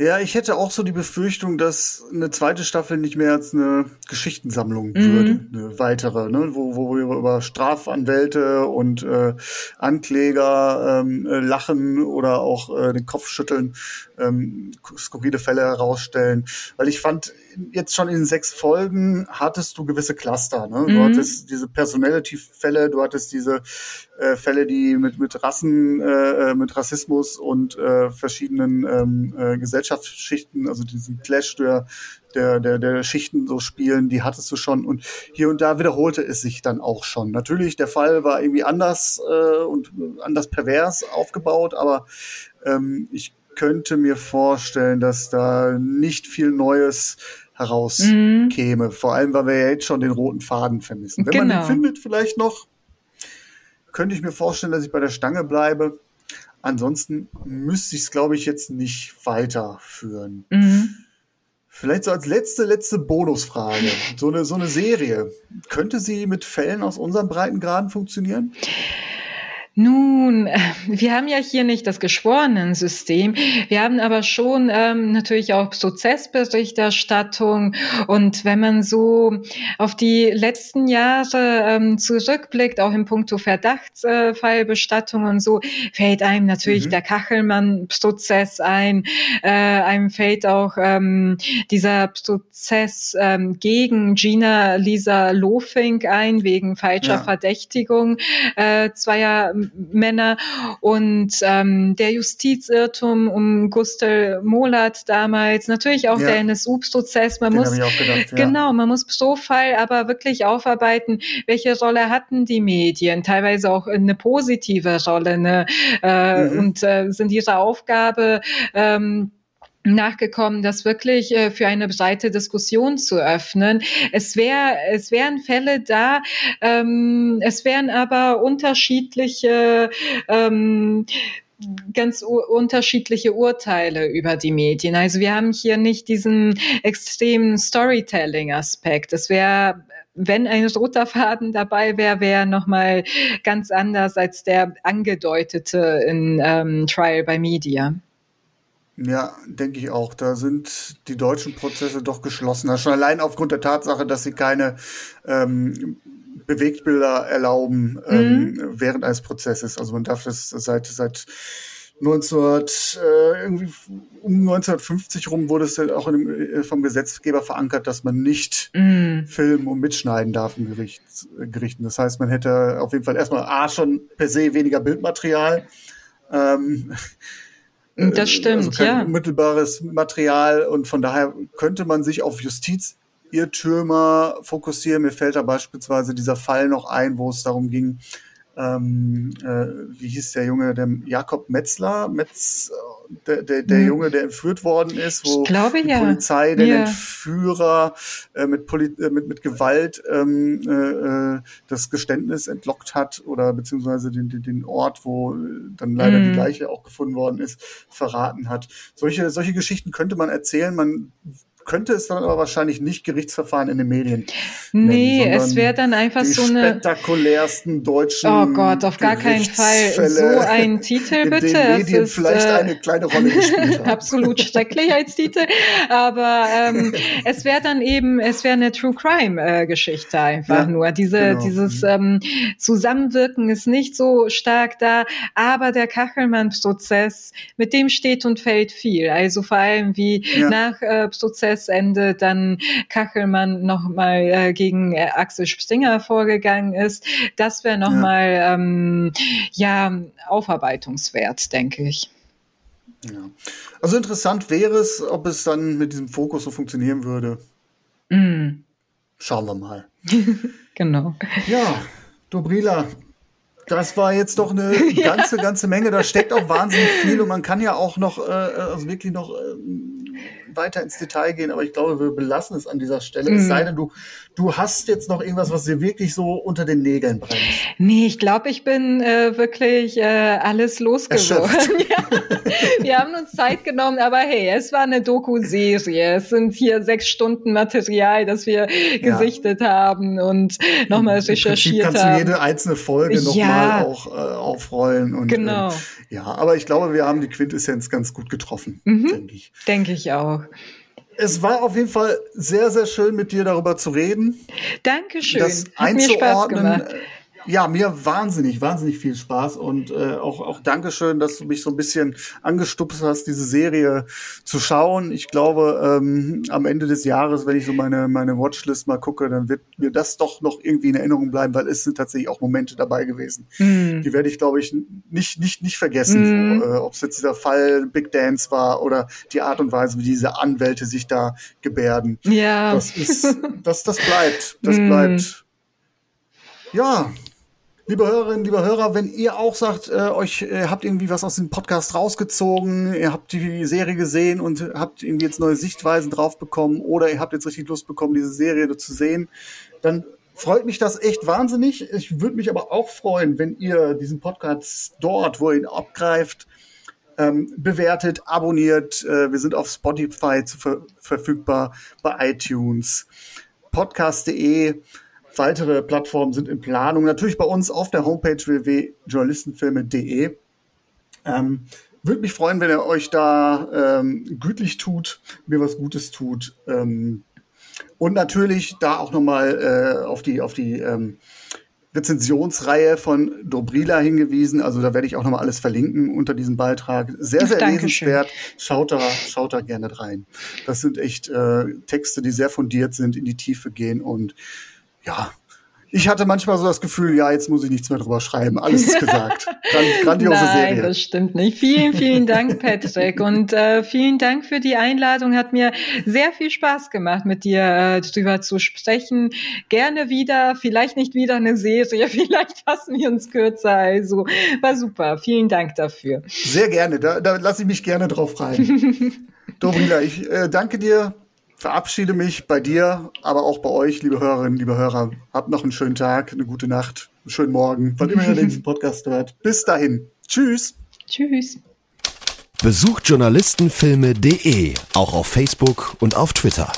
Ja, ich hätte auch so die Befürchtung, dass eine zweite Staffel nicht mehr als eine Geschichtensammlung mhm. würde, eine weitere, ne? wo, wo wir über Strafanwälte und äh, Ankläger ähm, äh, lachen oder auch äh, den Kopf schütteln, ähm, skurrile Fälle herausstellen. Weil ich fand, jetzt schon in den sechs Folgen hattest du gewisse Cluster. Ne? Du mhm. hattest diese Personality-Fälle, du hattest diese äh, Fälle, die mit, mit Rassen, äh, äh mit Rassismus und äh, verschiedenen ähm, äh, Gesellschaftsschichten, also diesen Clash der, der, der, der Schichten so spielen, die hattest du schon. Und hier und da wiederholte es sich dann auch schon. Natürlich, der Fall war irgendwie anders äh, und anders pervers aufgebaut, aber ähm, ich könnte mir vorstellen, dass da nicht viel Neues herauskäme. Mhm. Vor allem, weil wir ja jetzt schon den roten Faden vermissen. Wenn genau. man den findet, vielleicht noch, könnte ich mir vorstellen, dass ich bei der Stange bleibe. Ansonsten müsste ich es, glaube ich, jetzt nicht weiterführen. Mhm. Vielleicht so als letzte, letzte Bonusfrage. So eine, so eine Serie. Könnte sie mit Fällen aus unseren Breitengraden funktionieren? Nun, wir haben ja hier nicht das Geschworenensystem. Wir haben aber schon ähm, natürlich auch Prozessberichterstattung. Und wenn man so auf die letzten Jahre ähm, zurückblickt, auch in puncto Verdachtsfallbestattung und so, fällt einem natürlich mhm. der Kachelmann-Prozess ein. Äh, einem fällt auch ähm, dieser Prozess ähm, gegen Gina Lisa Lofink ein, wegen falscher ja. Verdächtigung äh, zweier Männer und ähm, der Justizirrtum um Gustl Molat damals, natürlich auch ja. der NSU-Prozess. Man Den muss gedacht, ja. genau, man muss pro Fall aber wirklich aufarbeiten, welche Rolle hatten die Medien, teilweise auch eine positive Rolle, ne? Äh, mhm. und äh, sind ihre Aufgabe ähm, nachgekommen, das wirklich äh, für eine breite Diskussion zu öffnen. Es wäre, es wären Fälle da, ähm, es wären aber unterschiedliche ähm, ganz unterschiedliche Urteile über die Medien. Also wir haben hier nicht diesen extremen Storytelling-Aspekt. Es wäre wenn ein roter Faden dabei wäre, wäre nochmal ganz anders als der angedeutete in ähm, Trial by Media. Ja, denke ich auch. Da sind die deutschen Prozesse doch geschlossener. Schon allein aufgrund der Tatsache, dass sie keine ähm, Bewegtbilder erlauben ähm, mhm. während eines Prozesses. Also man darf das seit seit 19, äh, irgendwie um 1950 rum wurde es dann auch dem, äh, vom Gesetzgeber verankert, dass man nicht mm. filmen und mitschneiden darf in Gericht, Gerichten. Das heißt, man hätte auf jeden Fall erstmal A schon per se weniger Bildmaterial. Ähm, das äh, stimmt, also kein ja. unmittelbares Material und von daher könnte man sich auf Justizirrtümer fokussieren. Mir fällt da beispielsweise dieser Fall noch ein, wo es darum ging, ähm, äh, wie hieß der Junge, der Jakob Metzler, Metz, der, der, der hm. Junge, der entführt worden ist, wo glaube, die ja. Polizei den ja. Entführer äh, mit, Poli äh, mit, mit Gewalt ähm, äh, äh, das Geständnis entlockt hat oder beziehungsweise den, den, den Ort, wo dann leider mm. die hm. Leiche auch gefunden worden ist, verraten hat. Solche, solche Geschichten könnte man erzählen. Man könnte es dann aber wahrscheinlich nicht Gerichtsverfahren in den Medien. Nee, nennen, es wäre dann einfach so eine. spektakulärsten deutschen. Oh Gott, auf gar keinen Fall. So ein Titel bitte. In den Medien ist, vielleicht äh, eine kleine Rolle gespielt Absolut schrecklich als Titel. Aber ähm, es wäre dann eben, es wäre eine True Crime äh, einfach ja, nur. Diese, genau. dieses mhm. ähm, Zusammenwirken ist nicht so stark da, aber der Kachelmann-Prozess, mit dem steht und fällt viel. Also vor allem wie ja. nach äh, Prozess Prozessende dann Kachelmann nochmal äh, gegen äh, Axel Springer vorgegangen ist. Das wäre nochmal ja. Ähm, ja aufarbeitungswert, denke ich. Ja. Also interessant wäre es, ob es dann mit diesem Fokus so funktionieren würde. Mm. Schauen wir mal. genau. Ja, Dobrila, das war jetzt doch eine ganze, ganze Menge. Da steckt auch wahnsinnig viel und man kann ja auch noch, äh, also wirklich noch äh, weiter ins Detail gehen, aber ich glaube, wir belassen es an dieser Stelle. Mhm. Es sei denn, du, du hast jetzt noch irgendwas, was dir wirklich so unter den Nägeln brennt. Nee, ich glaube, ich bin äh, wirklich äh, alles losgeworden. ja. Wir haben uns Zeit genommen, aber hey, es war eine Doku-Serie. Es sind hier sechs Stunden Material, das wir ja. gesichtet haben und nochmal recherchiert haben. kannst du jede einzelne Folge nochmal ja. auch äh, aufrollen. Und, genau. Äh, ja, aber ich glaube, wir haben die Quintessenz ganz gut getroffen, mhm. denke ich. Denke ich auch. Es war auf jeden Fall sehr, sehr schön, mit dir darüber zu reden. Dankeschön. Das Hat einzuordnen. Mir Spaß gemacht. Ja, mir wahnsinnig, wahnsinnig viel Spaß und äh, auch, auch Dankeschön, dass du mich so ein bisschen angestupst hast, diese Serie zu schauen. Ich glaube, ähm, am Ende des Jahres, wenn ich so meine, meine Watchlist mal gucke, dann wird mir das doch noch irgendwie in Erinnerung bleiben, weil es sind tatsächlich auch Momente dabei gewesen. Mm. Die werde ich, glaube ich, nicht, nicht, nicht vergessen. Mm. So, äh, Ob es jetzt dieser Fall Big Dance war oder die Art und Weise, wie diese Anwälte sich da gebärden. Ja. Das ist, das, das bleibt, das mm. bleibt. Ja, Liebe Hörerinnen, liebe Hörer, wenn ihr auch sagt, äh, euch äh, habt irgendwie was aus dem Podcast rausgezogen, ihr habt die Serie gesehen und habt irgendwie jetzt neue Sichtweisen drauf bekommen oder ihr habt jetzt richtig Lust bekommen, diese Serie zu sehen, dann freut mich das echt wahnsinnig. Ich würde mich aber auch freuen, wenn ihr diesen Podcast dort, wo ihr ihn abgreift, ähm, bewertet, abonniert. Äh, wir sind auf Spotify ver verfügbar, bei iTunes, podcast.de weitere Plattformen sind in Planung. Natürlich bei uns auf der Homepage www.journalistenfilme.de. Ähm, Würde mich freuen, wenn ihr euch da ähm, gütlich tut, mir was Gutes tut. Ähm, und natürlich da auch nochmal äh, auf die, auf die ähm, Rezensionsreihe von Dobrila hingewiesen. Also da werde ich auch nochmal alles verlinken unter diesem Beitrag. Sehr, sehr Dankeschön. lesenswert. Schaut da, schaut da gerne rein. Das sind echt äh, Texte, die sehr fundiert sind, in die Tiefe gehen und ja, ich hatte manchmal so das Gefühl, ja, jetzt muss ich nichts mehr drüber schreiben. Alles ist gesagt. Grand, grandiose Nein, Serie. Nein, das stimmt nicht. Vielen, vielen Dank, Patrick. Und äh, vielen Dank für die Einladung. Hat mir sehr viel Spaß gemacht, mit dir äh, drüber zu sprechen. Gerne wieder, vielleicht nicht wieder eine Serie, vielleicht fassen wir uns kürzer. Also war super. Vielen Dank dafür. Sehr gerne. Da, da lasse ich mich gerne drauf rein. Dobrila, ich äh, danke dir verabschiede mich bei dir, aber auch bei euch, liebe Hörerinnen, liebe Hörer. Habt noch einen schönen Tag, eine gute Nacht, einen schönen Morgen, wann immer ihr diesen Podcast hört. Bis dahin. Tschüss. Tschüss. Besucht journalistenfilme.de, auch auf Facebook und auf Twitter.